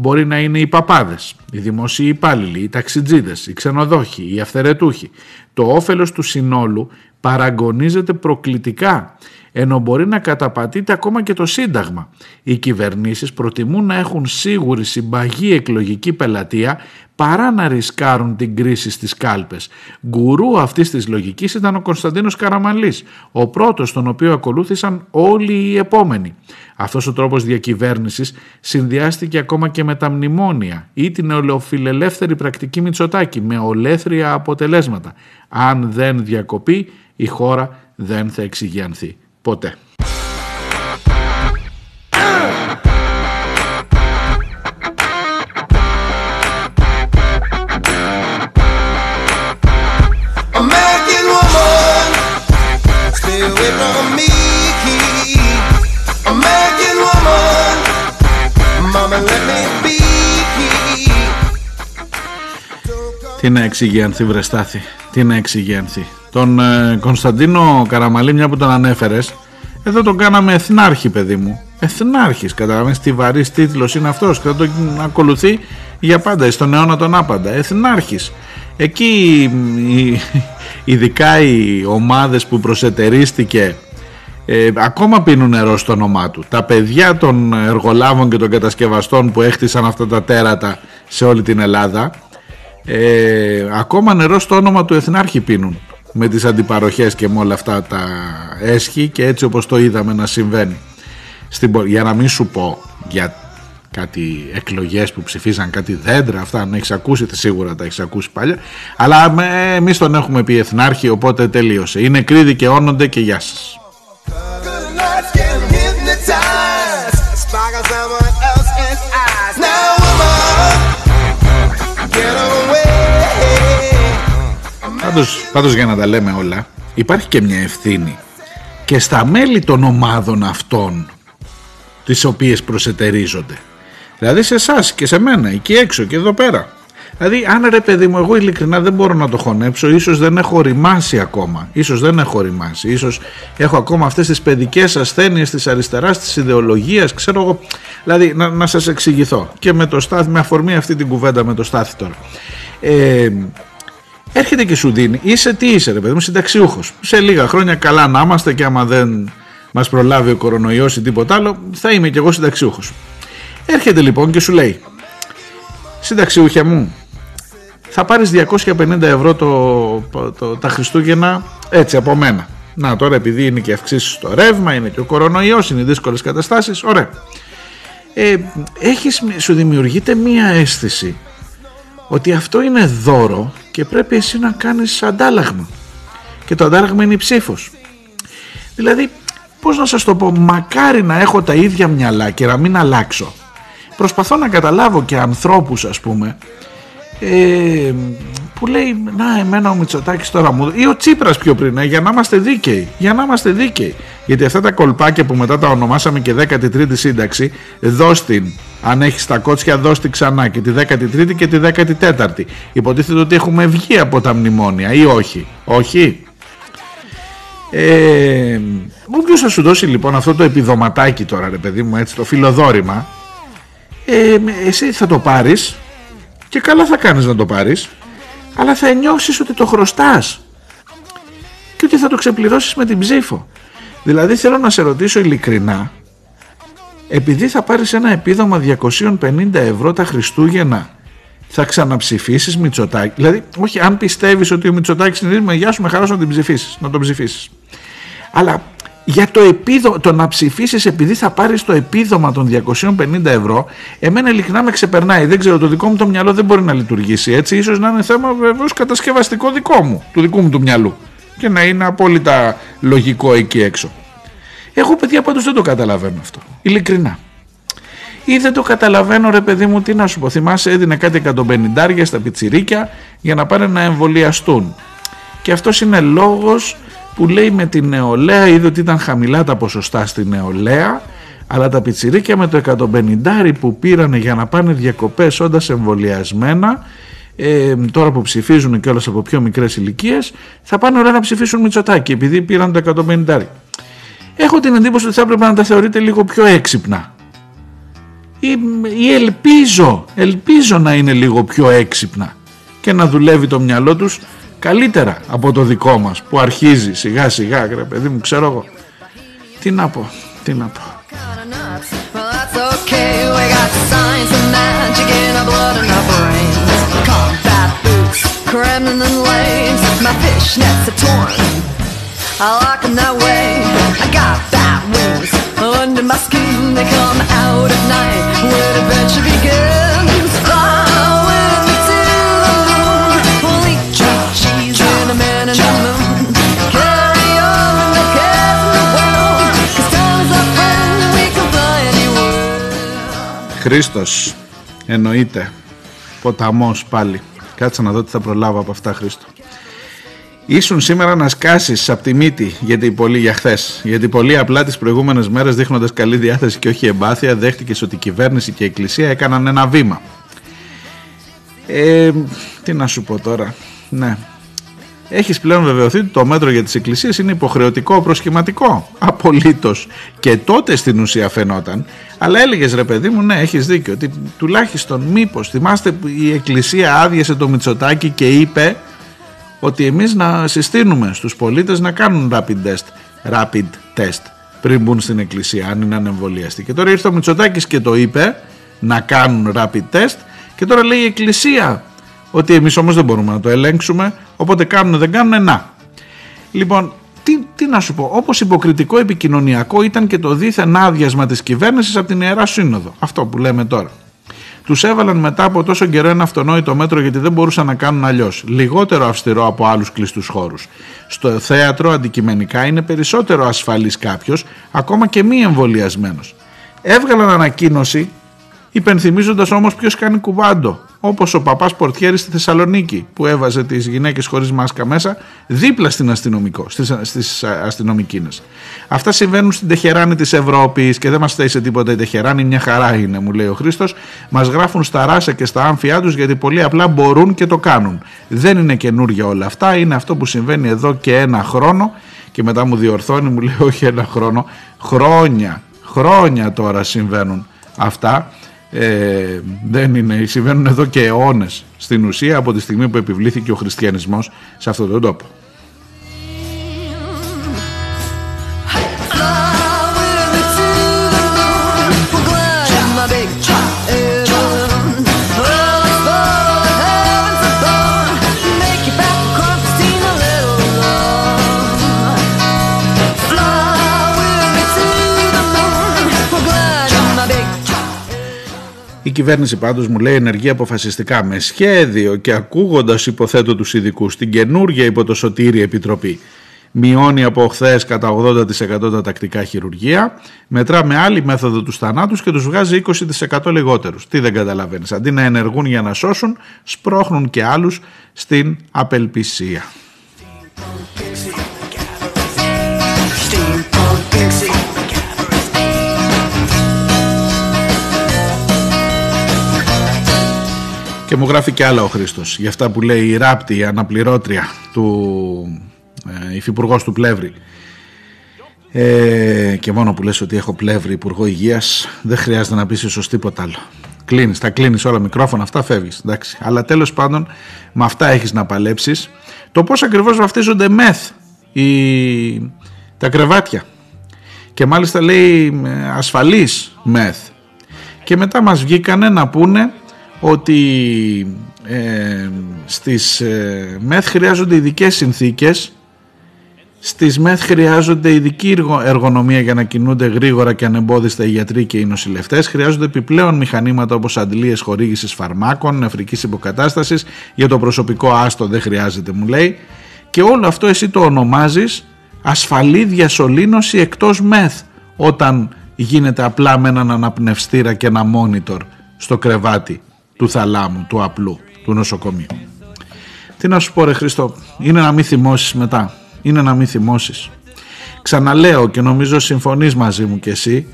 Μπορεί να είναι οι παπάδες, οι δημόσιοι υπάλληλοι, οι ταξιτζίδες, οι ξενοδόχοι, οι αυθαιρετούχοι. Το όφελος του συνόλου παραγωνίζεται προκλητικά ενώ μπορεί να καταπατείται ακόμα και το Σύνταγμα. Οι κυβερνήσεις προτιμούν να έχουν σίγουρη συμπαγή εκλογική πελατεία παρά να ρισκάρουν την κρίση στις κάλπες. Γκουρού αυτής της λογικής ήταν ο Κωνσταντίνος Καραμαλής, ο πρώτος τον οποίο ακολούθησαν όλοι οι επόμενοι. Αυτός ο τρόπος διακυβέρνησης συνδυάστηκε ακόμα και με τα μνημόνια ή την ολοφιλελεύθερη πρακτική Μητσοτάκη με ολέθρια αποτελέσματα. Αν δεν διακοπεί η χώρα δεν θα εξηγιανθεί ποτέ. Τι να εξηγιανθεί βρεστάθη, τι να εξηγιανθεί. Τον ε, Κωνσταντίνο Καραμαλή μια που τον ανέφερες εδώ τον κάναμε εθνάρχη παιδί μου. Εθνάρχης καταλαβαίνεις τι βαρύς τίτλος είναι αυτός και θα τον ακολουθεί για πάντα στον αιώνα τον άπαντα. Εθνάρχης. Εκεί ειδικά οι ομάδες που προσετερίστηκε ε, ακόμα πίνουν νερό στο όνομά του. Τα παιδιά των εργολάβων και των κατασκευαστών που έχτισαν αυτά τα τέρατα σε όλη την Ελλάδα ε, ακόμα νερό στο όνομα του Εθνάρχη πίνουν με τις αντιπαροχές και με όλα αυτά τα έσχη και έτσι όπως το είδαμε να συμβαίνει. Στην, για να μην σου πω για κάτι εκλογές που ψηφίζαν κάτι δέντρα αυτά αν έχεις ακούσει σίγουρα τα έχεις ακούσει παλιά αλλά εμείς τον έχουμε πει εθνάρχη οπότε τελείωσε. Είναι κρίδι και όνονται και γεια σας Πάντως, πάντως για να τα λέμε όλα υπάρχει και μια ευθύνη και στα μέλη των ομάδων αυτών τις οποίες προσετερίζονται. Δηλαδή σε εσάς και σε μένα, εκεί έξω και εδώ πέρα. Δηλαδή, αν ρε παιδί μου, εγώ ειλικρινά δεν μπορώ να το χωνέψω, ίσως δεν έχω ρημάσει ακόμα. σω δεν έχω ρημάσει. σω έχω ακόμα αυτές τις παιδικές ασθένειες της αριστεράς, της ιδεολογίας, ξέρω εγώ. Δηλαδή, να, να σας εξηγηθώ. Και με το στάθι, με αφορμή αυτή την κουβέντα με το στάθι τώρα. Ε, έρχεται και σου δίνει, είσαι τι είσαι, ρε παιδί μου, συνταξιούχος. Σε λίγα χρόνια καλά να είμαστε και άμα δεν μας προλάβει ο κορονοϊός ή τίποτα άλλο, θα είμαι κι εγώ συνταξιούχος. Έρχεται λοιπόν και σου λέει, συνταξιούχια μου, θα πάρεις 250 ευρώ το, το, τα Χριστούγεννα έτσι από μένα. Να τώρα επειδή είναι και αυξήσεις στο ρεύμα, είναι και ο κορονοϊός, είναι δύσκολες καταστάσεις, ωραία. Ε, έχεις, σου δημιουργείται μία αίσθηση ότι αυτό είναι δώρο και πρέπει εσύ να κάνεις αντάλλαγμα. Και το αντάλλαγμα είναι η ψήφος. Δηλαδή, πώς να σας το πω, μακάρι να έχω τα ίδια μυαλά και να μην αλλάξω. Προσπαθώ να καταλάβω και ανθρώπους ας πούμε ε, που λέει να εμένα ο Μητσοτάκης τώρα μου ή ο Τσίπρας πιο πριν ε, για να είμαστε δίκαιοι για να είμαστε δίκαιοι. Γιατί αυτά τα κολπάκια που μετά τα ονομάσαμε και 13η σύνταξη δώσ' την αν έχεις τα κότσια δώσ' την ξανά και τη 13η και τη 14η υποτίθεται ότι έχουμε βγει από τα μνημόνια ή όχι όχι. Ε, Όποιος θα σου δώσει λοιπόν αυτό το επιδοματάκι τώρα ρε παιδί μου έτσι το φιλοδόρημα ε, εσύ θα το πάρεις και καλά θα κάνεις να το πάρεις αλλά θα νιώσεις ότι το χρωστάς. Και ότι θα το ξεπληρώσεις με την ψήφο. Δηλαδή θέλω να σε ρωτήσω ειλικρινά επειδή θα πάρεις ένα επίδομα 250 ευρώ τα Χριστούγεννα θα ξαναψηφίσεις Μητσοτάκη; Δηλαδή όχι αν πιστεύεις ότι ο Μητσοτάκης είναι με γεια σου με χαράς να την ψηφίσεις να τον ψηφίσεις. Αλλά για το, επίδο, το να ψηφίσεις επειδή θα πάρεις το επίδομα των 250 ευρώ, εμένα ειλικρινά με ξεπερνάει. Δεν ξέρω, το δικό μου το μυαλό δεν μπορεί να λειτουργήσει έτσι. ίσως να είναι θέμα βεβαίως κατασκευαστικό δικό μου, του δικού μου του μυαλού. Και να είναι απόλυτα λογικό εκεί έξω. Εγώ, παιδιά, πάντως δεν το καταλαβαίνω αυτό. Ειλικρινά. Ή δεν το καταλαβαίνω, ρε παιδί μου, τι να σου πω. Θυμάσαι, έδινε κάτι 150 στα πιτσιρίκια για να πάνε να εμβολιαστούν. Και αυτός είναι λόγος που λέει με την νεολαία είδε ότι ήταν χαμηλά τα ποσοστά στη νεολαία αλλά τα πιτσιρίκια με το 150 που πήρανε για να πάνε διακοπές όντας εμβολιασμένα ε, τώρα που ψηφίζουν και όλες από πιο μικρές ηλικίες, θα πάνε όλα να ψηφίσουν Μητσοτάκη επειδή πήραν το 150 έχω την εντύπωση ότι θα έπρεπε να τα θεωρείτε λίγο πιο έξυπνα. Ή, ή ελπίζω ελπίζω να είναι λίγο πιο έξυπνα και να δουλεύει το μυαλό τους Καλύτερα από το δικό μας που αρχίζει σιγά σιγά, κρα παιδί μου, ξέρω εγώ. Τι να πω, τι να πω. Χρήστος εννοείται ποταμός πάλι κάτσε να δω τι θα προλάβω από αυτά Χρήστο Ήσουν σήμερα να σκάσεις από τη μύτη γιατί πολύ για χθες. Γιατί πολύ απλά τις προηγούμενες μέρες, δείχνοντας καλή διάθεση και όχι εμπάθεια, δέχτηκες ότι η κυβέρνηση και η Εκκλησία έκαναν ένα βήμα. Ε, τι να σου πω τώρα. Ναι, έχεις πλέον βεβαιωθεί ότι το μέτρο για τις εκκλησίες είναι υποχρεωτικό προσχηματικό. Απολύτως. Και τότε στην ουσία φαινόταν. Αλλά έλεγες ρε παιδί μου, ναι, έχεις δίκιο. Ότι τουλάχιστον μήπως, θυμάστε η εκκλησία άδειασε το Μητσοτάκι και είπε ότι εμείς να συστήνουμε στους πολίτες να κάνουν rapid test, rapid test πριν μπουν στην εκκλησία, αν είναι ανεμβολιαστή. Και τώρα ήρθε ο Μητσοτάκης και το είπε να κάνουν rapid test και τώρα λέει η εκκλησία ότι εμείς όμως δεν μπορούμε να το ελέγξουμε οπότε κάνουν δεν κάνουν να λοιπόν τι, τι να σου πω όπως υποκριτικό επικοινωνιακό ήταν και το δίθεν άδειασμα της κυβέρνησης από την Ιερά Σύνοδο αυτό που λέμε τώρα τους έβαλαν μετά από τόσο καιρό ένα αυτονόητο μέτρο γιατί δεν μπορούσαν να κάνουν αλλιώς. Λιγότερο αυστηρό από άλλους κλειστούς χώρους. Στο θέατρο αντικειμενικά είναι περισσότερο ασφαλής κάποιος, ακόμα και μη εμβολιασμένος. Έβγαλαν ανακοίνωση υπενθυμίζοντας όμως ποιος κάνει κουβάντο. Όπως ο παπάς Πορτιέρη στη Θεσσαλονίκη, που έβαζε τις γυναίκες χωρίς μάσκα μέσα, δίπλα στην αστυνομικό, στις, αστυνομικίνες. Αυτά συμβαίνουν στην Τεχεράνη της Ευρώπης και δεν μας φταίει σε τίποτα η Τεχεράνη, μια χαρά είναι, μου λέει ο Χρήστος. Μας γράφουν στα ράσα και στα άμφια τους γιατί πολύ απλά μπορούν και το κάνουν. Δεν είναι καινούργια όλα αυτά, είναι αυτό που συμβαίνει εδώ και ένα χρόνο. Και μετά μου διορθώνει, μου λέει όχι ένα χρόνο, χρόνια, χρόνια τώρα συμβαίνουν αυτά ε, δεν είναι, συμβαίνουν εδώ και αιώνες στην ουσία από τη στιγμή που επιβλήθηκε ο χριστιανισμός σε αυτόν τον τόπο. Η κυβέρνηση πάντως μου λέει ενεργεί αποφασιστικά με σχέδιο και ακούγοντας υποθέτω τους ειδικούς την καινούργια υπό το Σωτήρι Επιτροπή. Μειώνει από χθες κατά 80% τα τακτικά χειρουργία, μετρά με άλλη μέθοδο τους θανάτους και τους βγάζει 20% λιγότερους. Τι δεν καταλαβαίνεις, αντί να ενεργούν για να σώσουν, σπρώχνουν και άλλους στην απελπισία. Και μου γράφει και άλλα ο Χρήστος για αυτά που λέει η Ράπτη, η αναπληρώτρια του ε, υφυπουργός του Πλεύρη. Ε, και μόνο που λες ότι έχω Πλεύρη Υπουργό Υγείας δεν χρειάζεται να πεις ίσως τίποτα άλλο. Κλείνεις, τα κλείνεις όλα μικρόφωνα, αυτά φεύγεις. Εντάξει. Αλλά τέλος πάντων με αυτά έχεις να παλέψεις. Το πώς ακριβώς βαφτίζονται μεθ η, τα κρεβάτια. Και μάλιστα λέει ε, ασφαλής μεθ. Και μετά μας βγήκανε να πούνε ότι ε, στις ε, ΜΕΘ χρειάζονται ειδικές συνθήκες στις ΜΕΘ χρειάζονται ειδική εργονομία για να κινούνται γρήγορα και ανεμπόδιστα οι γιατροί και οι νοσηλευτές. Χρειάζονται επιπλέον μηχανήματα όπως αντλίες χορήγησης φαρμάκων, νεφρικής υποκατάστασης. Για το προσωπικό άστο δεν χρειάζεται, μου λέει. Και όλο αυτό εσύ το ονομάζεις ασφαλή διασωλήνωση εκτός ΜΕΘ, όταν γίνεται απλά με έναν αναπνευστήρα και ένα monitor στο κρεβάτι του θαλάμου, του απλού, του νοσοκομείου. Τι να σου πω ρε Χριστό, είναι να μην θυμώσεις μετά, είναι να μην θυμώσεις. Ξαναλέω και νομίζω συμφωνείς μαζί μου και εσύ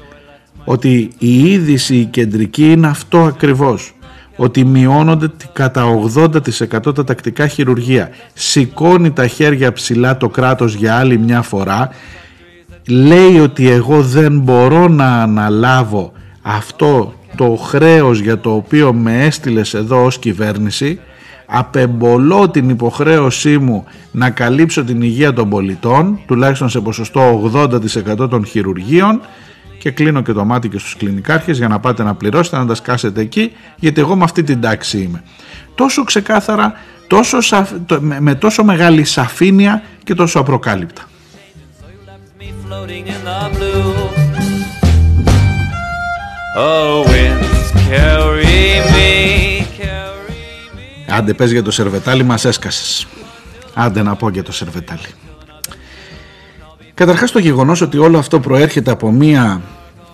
ότι η είδηση η κεντρική είναι αυτό ακριβώς ότι μειώνονται κατά 80% τα τακτικά χειρουργία. Σηκώνει τα χέρια ψηλά το κράτος για άλλη μια φορά. Λέει ότι εγώ δεν μπορώ να αναλάβω αυτό το χρέος για το οποίο με έστειλες εδώ ως κυβέρνηση απεμπολώ την υποχρέωσή μου να καλύψω την υγεία των πολιτών τουλάχιστον σε ποσοστό 80% των χειρουργείων και κλείνω και το μάτι και στους κλινικάρχες για να πάτε να πληρώσετε να τα σκάσετε εκεί γιατί εγώ με αυτή την τάξη είμαι. Τόσο ξεκάθαρα τόσο με τόσο μεγάλη σαφήνεια και τόσο απροκάλυπτα Άντε πες για το σερβετάλι μας έσκασες. Άντε να πω για το σερβετάλι. Καταρχάς το γεγονός ότι όλο αυτό προέρχεται από μία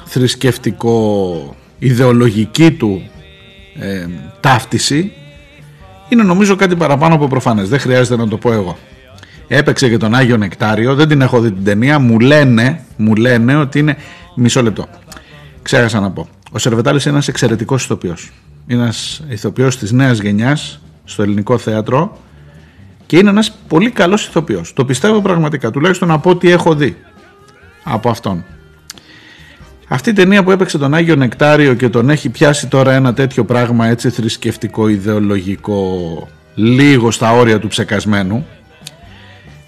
θρησκευτικό ιδεολογική του ε, ταύτιση είναι νομίζω κάτι παραπάνω από προφανές. Δεν χρειάζεται να το πω εγώ. Έπαιξε και τον Άγιο Νεκτάριο δεν την έχω δει την ταινία. Μου λένε, μου λένε ότι είναι μισό λεπτό Ξέχασα να πω. Ο Σερβετάλης είναι ένας εξαιρετικός ηθοποιός. Είναι ένας ηθοποιός της νέας γενιάς στο ελληνικό θέατρο και είναι ένας πολύ καλός ηθοποιός. Το πιστεύω πραγματικά, τουλάχιστον από ό,τι έχω δει από αυτόν. Αυτή η ταινία που έπαιξε τον Άγιο Νεκτάριο και τον έχει πιάσει τώρα ένα τέτοιο πράγμα έτσι θρησκευτικό, ιδεολογικό, λίγο στα όρια του ψεκασμένου,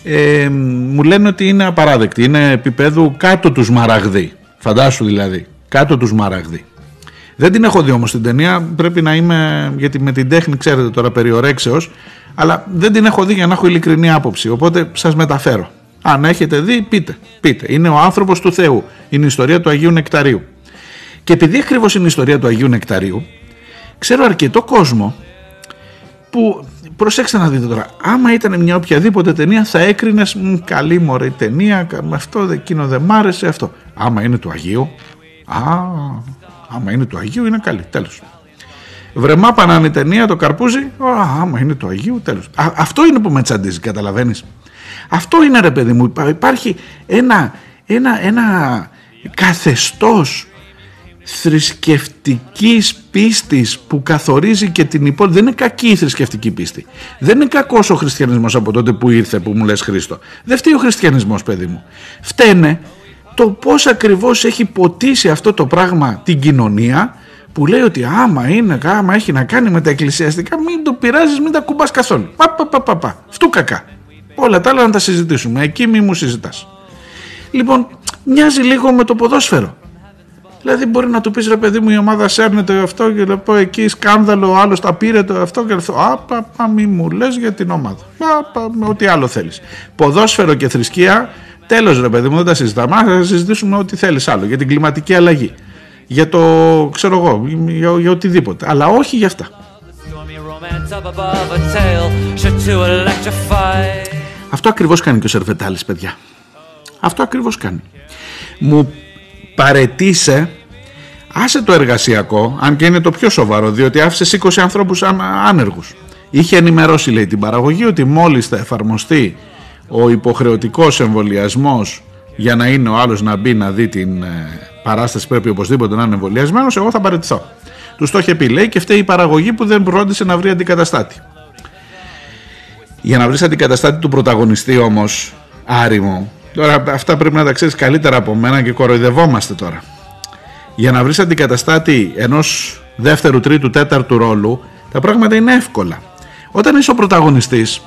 ε, μου λένε ότι είναι απαράδεκτη, είναι επίπεδου κάτω τους Σμαραγδί, φαντάσου δηλαδή κάτω τους Σμαραγδί. Δεν την έχω δει όμως την ταινία, πρέπει να είμαι, γιατί με την τέχνη ξέρετε τώρα περί ωρέξεως, αλλά δεν την έχω δει για να έχω ειλικρινή άποψη, οπότε σας μεταφέρω. Αν έχετε δει, πείτε, πείτε. Είναι ο άνθρωπος του Θεού, είναι η ιστορία του Αγίου Νεκταρίου. Και επειδή ακριβώς είναι η ιστορία του Αγίου Νεκταρίου, ξέρω αρκετό κόσμο που προσέξτε να δείτε τώρα, άμα ήταν μια οποιαδήποτε ταινία θα έκρινες καλή μωρή ταινία, αυτό εκείνο δεν μ' άρεσε αυτό. Άμα είναι του Αγίου, Α, Άμα είναι του Αγίου είναι καλή. Τέλος. Βρεμά πανάνε ταινία το καρπούζι. Α, άμα είναι του Αγίου, τέλος. Αυτό είναι που με τσαντίζει, καταλαβαίνεις. Αυτό είναι ρε παιδί μου. Υπάρχει ένα, ένα, ένα καθεστώς θρησκευτικής πίστης που καθορίζει και την υπόλοιπη. Δεν είναι κακή η θρησκευτική πίστη. Δεν είναι κακός ο χριστιανισμός από τότε που ήρθε που μου λες Χρήστο. Δεν φταίει ο χριστιανισμός παιδί μου. Φταίνε το πώς ακριβώς έχει ποτίσει αυτό το πράγμα την κοινωνία που λέει ότι άμα είναι, άμα έχει να κάνει με τα εκκλησιαστικά μην το πειράζεις, μην τα κουμπάς καθόλου. Πα, πα, πα, πα, πα. Φτού κακά. Όλα τα άλλα να τα συζητήσουμε. Εκεί μη μου συζητάς. Λοιπόν, μοιάζει λίγο με το ποδόσφαιρο. Δηλαδή μπορεί να του πεις ρε παιδί μου η ομάδα σέρνεται αυτό και λέω πω εκεί σκάνδαλο, ο άλλος τα πήρε το αυτό και λέω α πα, πα μη μου λες για την ομάδα. Πα, πα, ό,τι άλλο θέλεις. Ποδόσφαιρο και θρησκεία, τέλος ρε παιδί μου, δεν τα συζητάμε. Θα συζητήσουμε ό,τι θέλεις άλλο για την κλιματική αλλαγή. Για το ξέρω εγώ, για, για οτιδήποτε. Αλλά όχι για αυτά. Αυτό ακριβώς κάνει και ο Σερβετάλης παιδιά. Αυτό ακριβώς κάνει. Μου παρετήσε άσε το εργασιακό αν και είναι το πιο σοβαρό διότι άφησες 20 ανθρώπους άνεργους είχε ενημερώσει λέει την παραγωγή ότι μόλις θα εφαρμοστεί ο υποχρεωτικός εμβολιασμός για να είναι ο άλλος να μπει να δει την ε, παράσταση πρέπει οπωσδήποτε να είναι εμβολιασμένος, εγώ θα παρετηθώ τους το είχε πει λέει και φταίει η παραγωγή που δεν πρότισε να βρει αντικαταστάτη για να βρεις αντικαταστάτη του πρωταγωνιστή όμως άρημο Τώρα αυτά πρέπει να τα ξέρεις καλύτερα από μένα και κοροϊδευόμαστε τώρα. Για να βρεις αντικαταστάτη ενός δεύτερου, τρίτου, τέταρτου ρόλου, τα πράγματα είναι εύκολα. Όταν είσαι ο πρωταγωνιστής,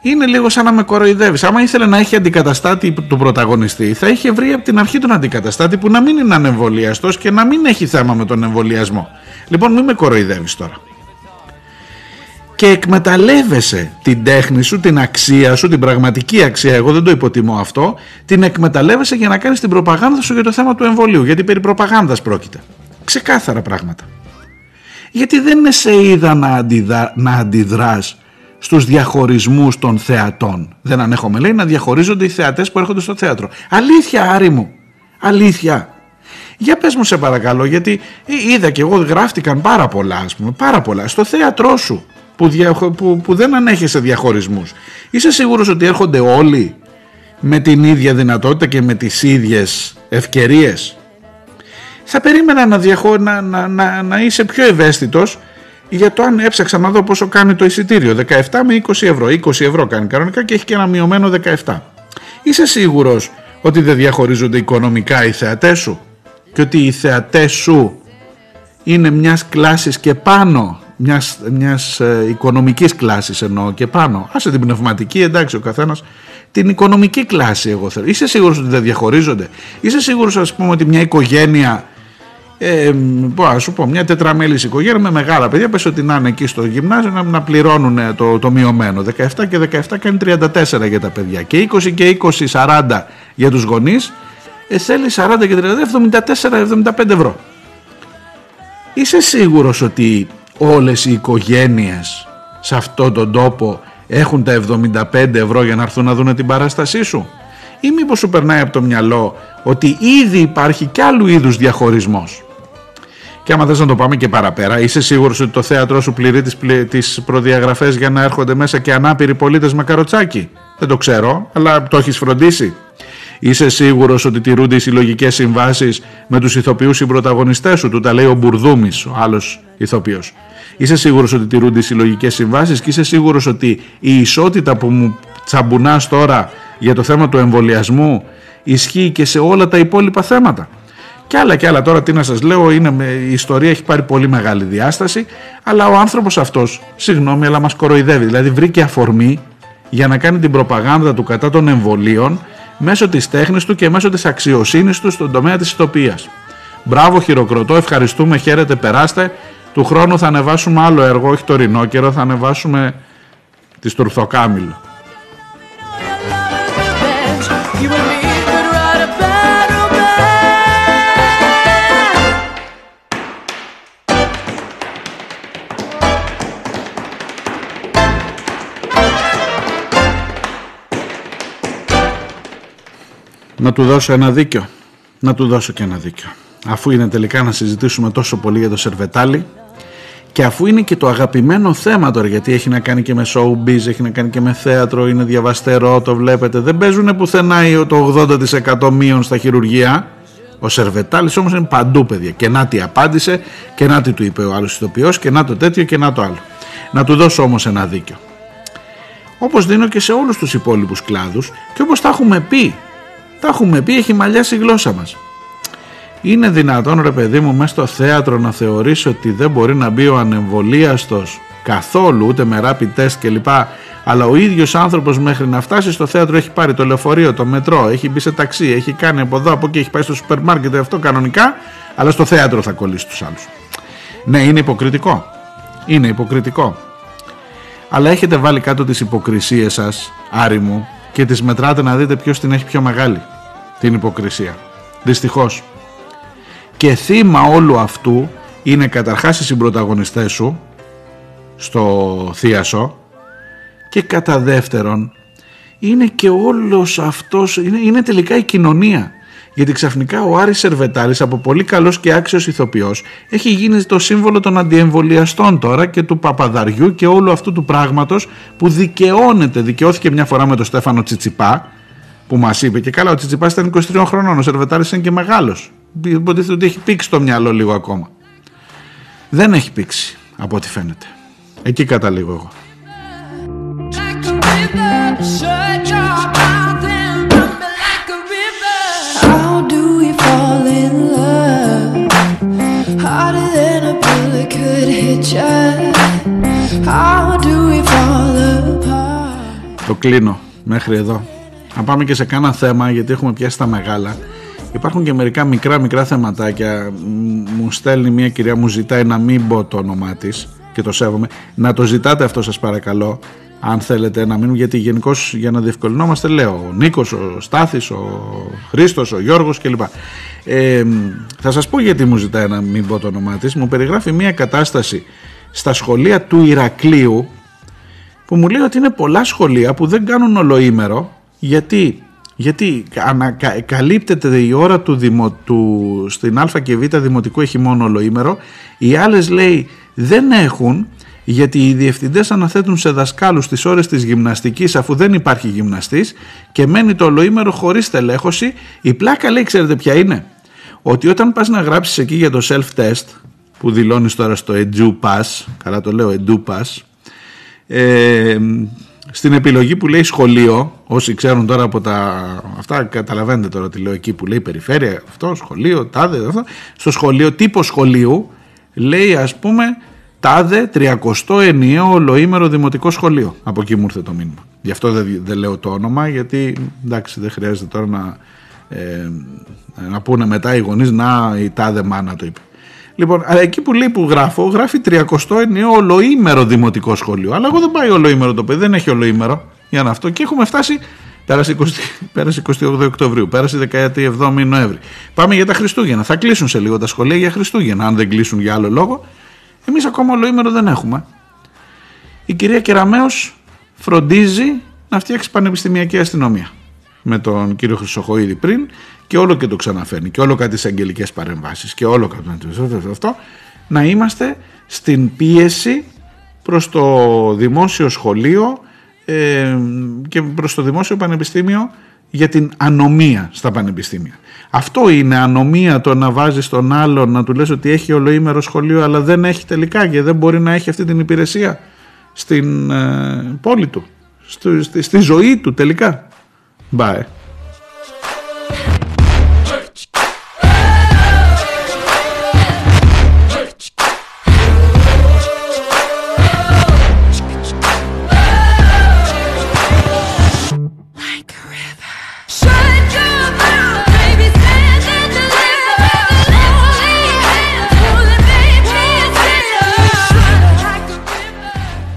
είναι λίγο σαν να με κοροϊδεύεις. Άμα ήθελε να έχει αντικαταστάτη του πρωταγωνιστή, θα είχε βρει από την αρχή τον αντικαταστάτη που να μην είναι ανεμβολιαστός και να μην έχει θέμα με τον εμβολιασμό. Λοιπόν, μην με κοροϊδεύεις τώρα και εκμεταλλεύεσαι την τέχνη σου, την αξία σου, την πραγματική αξία, εγώ δεν το υποτιμώ αυτό, την εκμεταλλεύεσαι για να κάνεις την προπαγάνδα σου για το θέμα του εμβολίου, γιατί περί προπαγάνδας πρόκειται. Ξεκάθαρα πράγματα. Γιατί δεν είναι σε είδα να, αντιδρά, να αντιδράς στους διαχωρισμούς των θεατών. Δεν ανέχομαι λέει να διαχωρίζονται οι θεατές που έρχονται στο θέατρο. Αλήθεια Άρη μου, αλήθεια. Για πες μου σε παρακαλώ γιατί είδα και εγώ γράφτηκαν πάρα πολλά ας πούμε, πάρα πολλά στο θέατρό σου που, που, που δεν ανέχεσαι διαχωρισμούς. Είσαι σίγουρος ότι έρχονται όλοι με την ίδια δυνατότητα και με τις ίδιες ευκαιρίες; Θα περίμενα να, διαχω... να, να, να, να είσαι πιο ευαίσθητος για το αν έψαξα να δω πόσο κάνει το εισιτήριο. 17 με 20 ευρώ. 20 ευρώ κάνει κανονικά και έχει και ένα μειωμένο 17. Είσαι σίγουρος ότι δεν διαχωρίζονται οικονομικά οι θεατές σου; Και ότι οι θεατές σου είναι μιας κλάσης και πάνω μιας, μιας ε, οικονομικής κλάσης εννοώ και πάνω. Άσε την πνευματική, εντάξει ο καθένας. Την οικονομική κλάση εγώ θέλω. Είσαι σίγουρος ότι δεν διαχωρίζονται; Είσαι σίγουρος ας πούμε ότι μια οικογένεια ε, πω, σου πω, μια τετραμέλης οικογένεια με μεγάλα παιδιά, πες ότι να είναι εκεί στο γυμνάσιο να, να πληρώνουν το, το μειωμένο. 17 και 17 κάνει 34 για τα παιδιά. Και 20 και 20, 40 για τους γονείς, ε, θέλει 40 και 30, 74, 75 ευρώ. Είσαι σίγουρος ότι όλες οι οικογένειες σε αυτόν τον τόπο έχουν τα 75 ευρώ για να έρθουν να δουν την παράστασή σου; Ή μήπως σου περνάει από το μυαλό ότι ήδη υπάρχει κι άλλου είδους διαχωρισμός; Και άμα θες να το πάμε και παραπέρα είσαι σίγουρος ότι το θέατρο σου πληρεί τις, τις προδιαγραφές για να έρχονται μέσα και ανάπηροι πολίτες με καροτσάκι; Δεν το ξέρω αλλά το έχεις φροντίσει Είσαι σίγουρος ότι τηρούνται οι συλλογικές συμβάσεις με τους ηθοποιούς συμπροταγωνιστές σου, του τα λέει ο Μπουρδούμης, ο άλλος ηθοποιός. Είσαι σίγουρος ότι τηρούνται οι συλλογικές συμβάσεις και είσαι σίγουρος ότι η ισότητα που μου τσαμπουνάς τώρα για το θέμα του εμβολιασμού ισχύει και σε όλα τα υπόλοιπα θέματα; Και άλλα και άλλα τώρα τι να σας λέω, είναι, η ιστορία έχει πάρει πολύ μεγάλη διάσταση, αλλά ο άνθρωπος αυτός, συγγνώμη, αλλά μας κοροϊδεύει. Δηλαδή βρήκε αφορμή για να κάνει την προπαγάνδα του κατά των εμβολίων μέσω της τέχνης του και μέσω της αξιοσύνης του στον τομέα της ηθοποιίας. Μπράβο, χειροκροτώ, ευχαριστούμε, χαίρετε, περάστε. Του χρόνου θα ανεβάσουμε άλλο έργο, όχι το ρινόκερο, θα ανεβάσουμε τη Στουρθοκάμιλ. Να του δώσω ένα δίκιο. Να του δώσω και ένα δίκιο. αφού είναι τελικά να συζητήσουμε τόσο πολύ για το Σερβετάλι και αφού είναι και το αγαπημένο θέμα τώρα γιατί έχει να κάνει και με showbiz, έχει να κάνει και με θέατρο, είναι διαβαστερό, το βλέπετε δεν παίζουν πουθενά το 80% μείον στα χειρουργεία ο Σερβετάλης όμως είναι παντού παιδιά και να τι απάντησε και να τι του είπε ο άλλος ηθοποιός και να το τέτοιο και να το άλλο να του δώσω όμως ένα δίκιο όπως δίνω και σε όλους τους υπόλοιπους κλάδους και όπως τα έχουμε πει τα έχουμε πει, έχει μαλλιάσει η γλώσσα μας. Είναι δυνατόν ρε παιδί μου μέσα στο θέατρο να θεωρήσει ότι δεν μπορεί να μπει ο ανεμβολίαστος καθόλου ούτε με rapid test κλπ. Αλλά ο ίδιος άνθρωπος μέχρι να φτάσει στο θέατρο έχει πάρει το λεωφορείο, το μετρό έχει μπει σε ταξί, έχει κάνει από εδώ από εκεί έχει πάει στο σούπερ μάρκετ αυτό κανονικά αλλά στο θέατρο θα κολλήσει τους άλλους. Ναι είναι υποκριτικό. Είναι υποκριτικό. Αλλά έχετε βάλει κάτω τις υποκρισίες σας Άρη μου και τις μετράτε να δείτε ποιος την έχει πιο μεγάλη την υποκρισία δυστυχώς και θύμα όλου αυτού είναι καταρχάς οι συμπροταγωνιστές σου στο θίασο και κατά δεύτερον είναι και όλος αυτός, είναι, είναι τελικά η κοινωνία. Γιατί ξαφνικά ο Άρης Σερβετάλης από πολύ καλός και άξιος ηθοποιός έχει γίνει το σύμβολο των αντιεμβολιαστών τώρα και του Παπαδαριού και όλου αυτού του πράγματος που δικαιώνεται, δικαιώθηκε μια φορά με τον Στέφανο Τσιτσιπά που μας είπε και καλά ο Τσιτσιπάς ήταν 23 χρονών, ο Σερβετάλης είναι και μεγάλος. Υποτίθεται ότι έχει πήξει το μυαλό λίγο ακόμα. Δεν έχει πήξει από ό,τι φαίνεται. Εκεί καταλήγω εγώ. Το κλείνω μέχρι εδώ. Να πάμε και σε κάνα θέμα γιατί έχουμε πιάσει τα μεγάλα. Υπάρχουν και μερικά μικρά μικρά θεματάκια. Μου στέλνει μια κυρία, μου ζητάει να μην πω το όνομά της και το σέβομαι. Να το ζητάτε αυτό σας παρακαλώ αν θέλετε να μείνουν γιατί γενικώς για να διευκολυνόμαστε λέω ο Νίκος, ο Στάθης, ο Χρήστος, ο Γιώργος κλπ. Ε, θα σας πω γιατί μου ζητάει να μην πω το όνομά της. Μου περιγράφει μια κατάσταση στα σχολεία του Ηρακλείου που μου λέει ότι είναι πολλά σχολεία που δεν κάνουν ολοήμερο γιατί, γιατί καλύπτεται η ώρα του, δημο, του στην Α και Β δημοτικού έχει μόνο ολοήμερο οι άλλες λέει δεν έχουν γιατί οι διευθυντές αναθέτουν σε δασκάλους τις ώρες της γυμναστικής αφού δεν υπάρχει γυμναστής και μένει το ολοήμερο χωρίς τελέχωση. Η πλάκα λέει, ξέρετε ποια είναι, ότι όταν πας να γράψεις εκεί για το self-test που δηλώνεις τώρα στο EduPass, καλά το λέω EduPass, ε, στην επιλογή που λέει σχολείο, όσοι ξέρουν τώρα από τα. Αυτά καταλαβαίνετε τώρα τι λέω εκεί που λέει περιφέρεια, αυτό, σχολείο, τάδε, αυτό. Στο σχολείο, τύπο σχολείου, λέει ας πούμε τάδε 30 ενιαίο ολοήμερο δημοτικό σχολείο. Από εκεί μου ήρθε το μήνυμα. Γι' αυτό δεν, δεν λέω το όνομα, γιατί εντάξει, δεν χρειάζεται τώρα να, ε, να πούνε μετά οι γονείς να η τάδε μάνα το είπε. Λοιπόν, αλλά εκεί που λέει που γράφω, γράφει 30 ενιαίο ολοήμερο δημοτικό σχολείο. Αλλά εγώ δεν πάει ολοήμερο το παιδί, δεν έχει ολοήμερο για να αυτό. Και έχουμε φτάσει. Πέρασε, 20, πέρασε 28 Οκτωβρίου, πέρασε 17 Νοέμβρη. Πάμε για τα Χριστούγεννα. Θα κλείσουν σε λίγο τα σχολεία για Χριστούγεννα. Αν δεν κλείσουν για άλλο λόγο, εμείς ακόμα ολοήμερο δεν έχουμε. Η κυρία Κεραμέως φροντίζει να φτιάξει πανεπιστημιακή αστυνομία με τον κύριο Χρυσοχοίδη πριν και όλο και το ξαναφέρνει και όλο κάτι τις αγγελικές παρεμβάσεις και όλο κάτι αυτό να είμαστε στην πίεση προς το δημόσιο σχολείο ε, και προς το δημόσιο πανεπιστήμιο για την ανομία στα πανεπιστήμια. Αυτό είναι ανομία το να βάζεις τον άλλον να του λες ότι έχει ολοήμερο σχολείο αλλά δεν έχει τελικά και δεν μπορεί να έχει αυτή την υπηρεσία στην ε, πόλη του, στη, στη, ζωή του τελικά. Μπάε.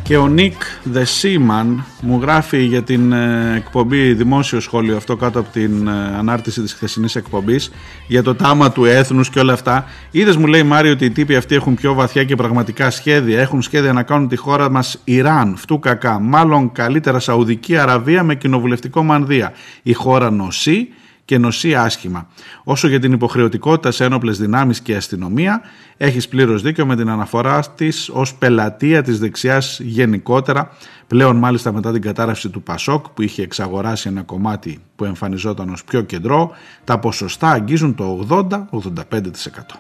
Και ο Νίκ The Seaman μου γράφει για την ε, εκπομπή Δημόσιο Σχόλιο αυτό κάτω από την ε, ανάρτηση της χθεσινής εκπομπής για το τάμα του έθνους και όλα αυτά. Είδες μου λέει Μάριο ότι οι τύποι αυτοί έχουν πιο βαθιά και πραγματικά σχέδια. Έχουν σχέδια να κάνουν τη χώρα μας Ιράν, φτού κακά, μάλλον καλύτερα Σαουδική Αραβία με κοινοβουλευτικό μανδύα. Η χώρα νοσεί και νοσεί άσχημα. Όσο για την υποχρεωτικότητα σε ένοπλες δυνάμεις και αστυνομία, έχεις πλήρως δίκιο με την αναφορά της ως πελατεία της δεξιάς γενικότερα, πλέον μάλιστα μετά την κατάρρευση του Πασόκ που είχε εξαγοράσει ένα κομμάτι που εμφανιζόταν ως πιο κεντρό, τα ποσοστά αγγίζουν το 80-85%.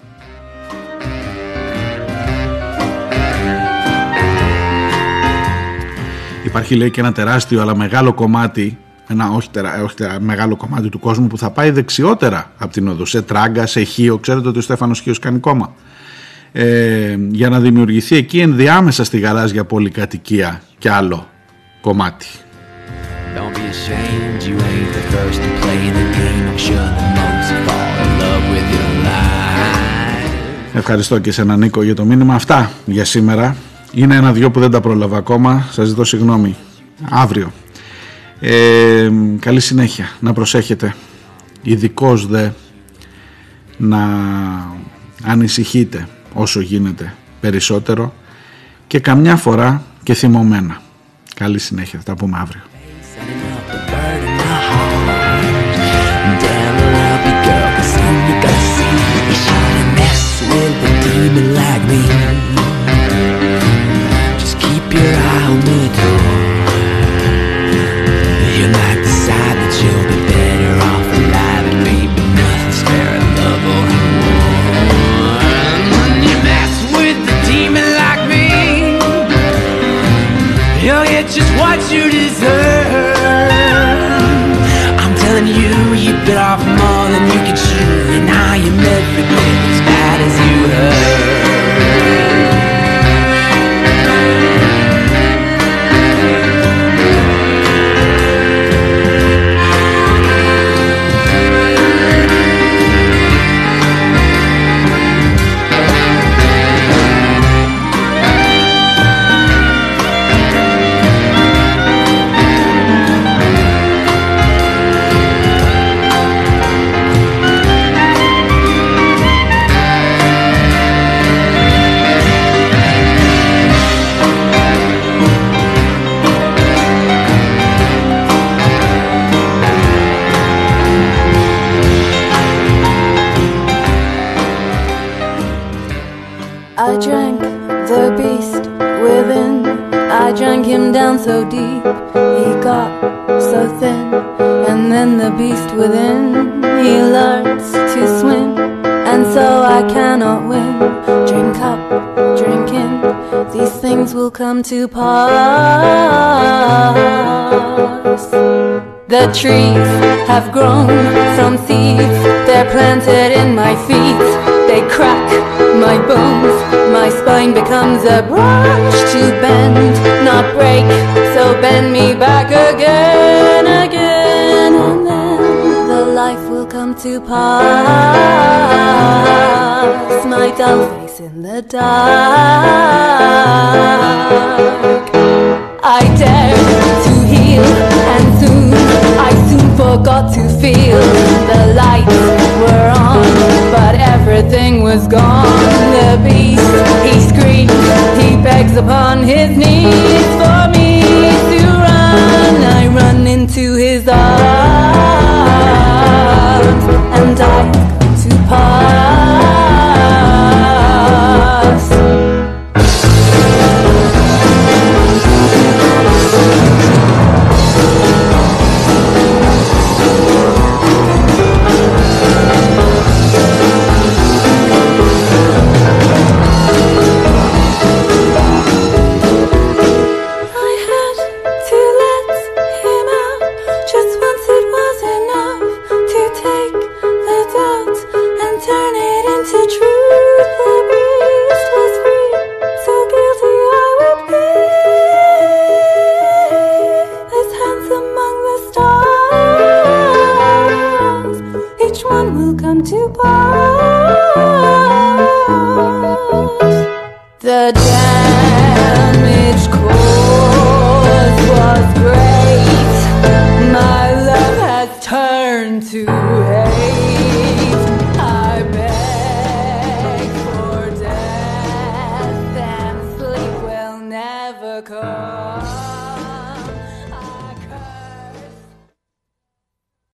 Υπάρχει λέει και ένα τεράστιο αλλά μεγάλο κομμάτι ένα όχι, τερα, όχι τερα, μεγάλο κομμάτι του κόσμου που θα πάει δεξιότερα από την οδό, σε τράγκα, σε χείο. Ξέρετε ότι ο Στέφανος Χίος κάνει κόμμα. Ε, για να δημιουργηθεί εκεί ενδιάμεσα στη γαλάζια πολυκατοικία και άλλο κομμάτι. Ευχαριστώ και σε έναν Νίκο για το μήνυμα. Αυτά για σήμερα. Είναι ένα-δυο που δεν τα πρόλαβα ακόμα. Σας ζητώ συγγνώμη. Αύριο. Ε, καλή συνέχεια. Να προσέχετε. Ειδικώς δε να ανησυχείτε όσο γίνεται περισσότερο και καμιά φορά και θυμωμένα. Καλή συνέχεια. Θα τα πούμε αύριο. Trees have grown from seeds, they're planted in my feet. They crack my bones, my spine becomes a branch to bend, not break. So bend me back again, again, and then the life will come to pass. My dull face in the dark. I dare to heal and soon forgot to feel the lights were on but everything was gone. The beast he screams he begs upon his knees for me to run. I run into his arms and come to pass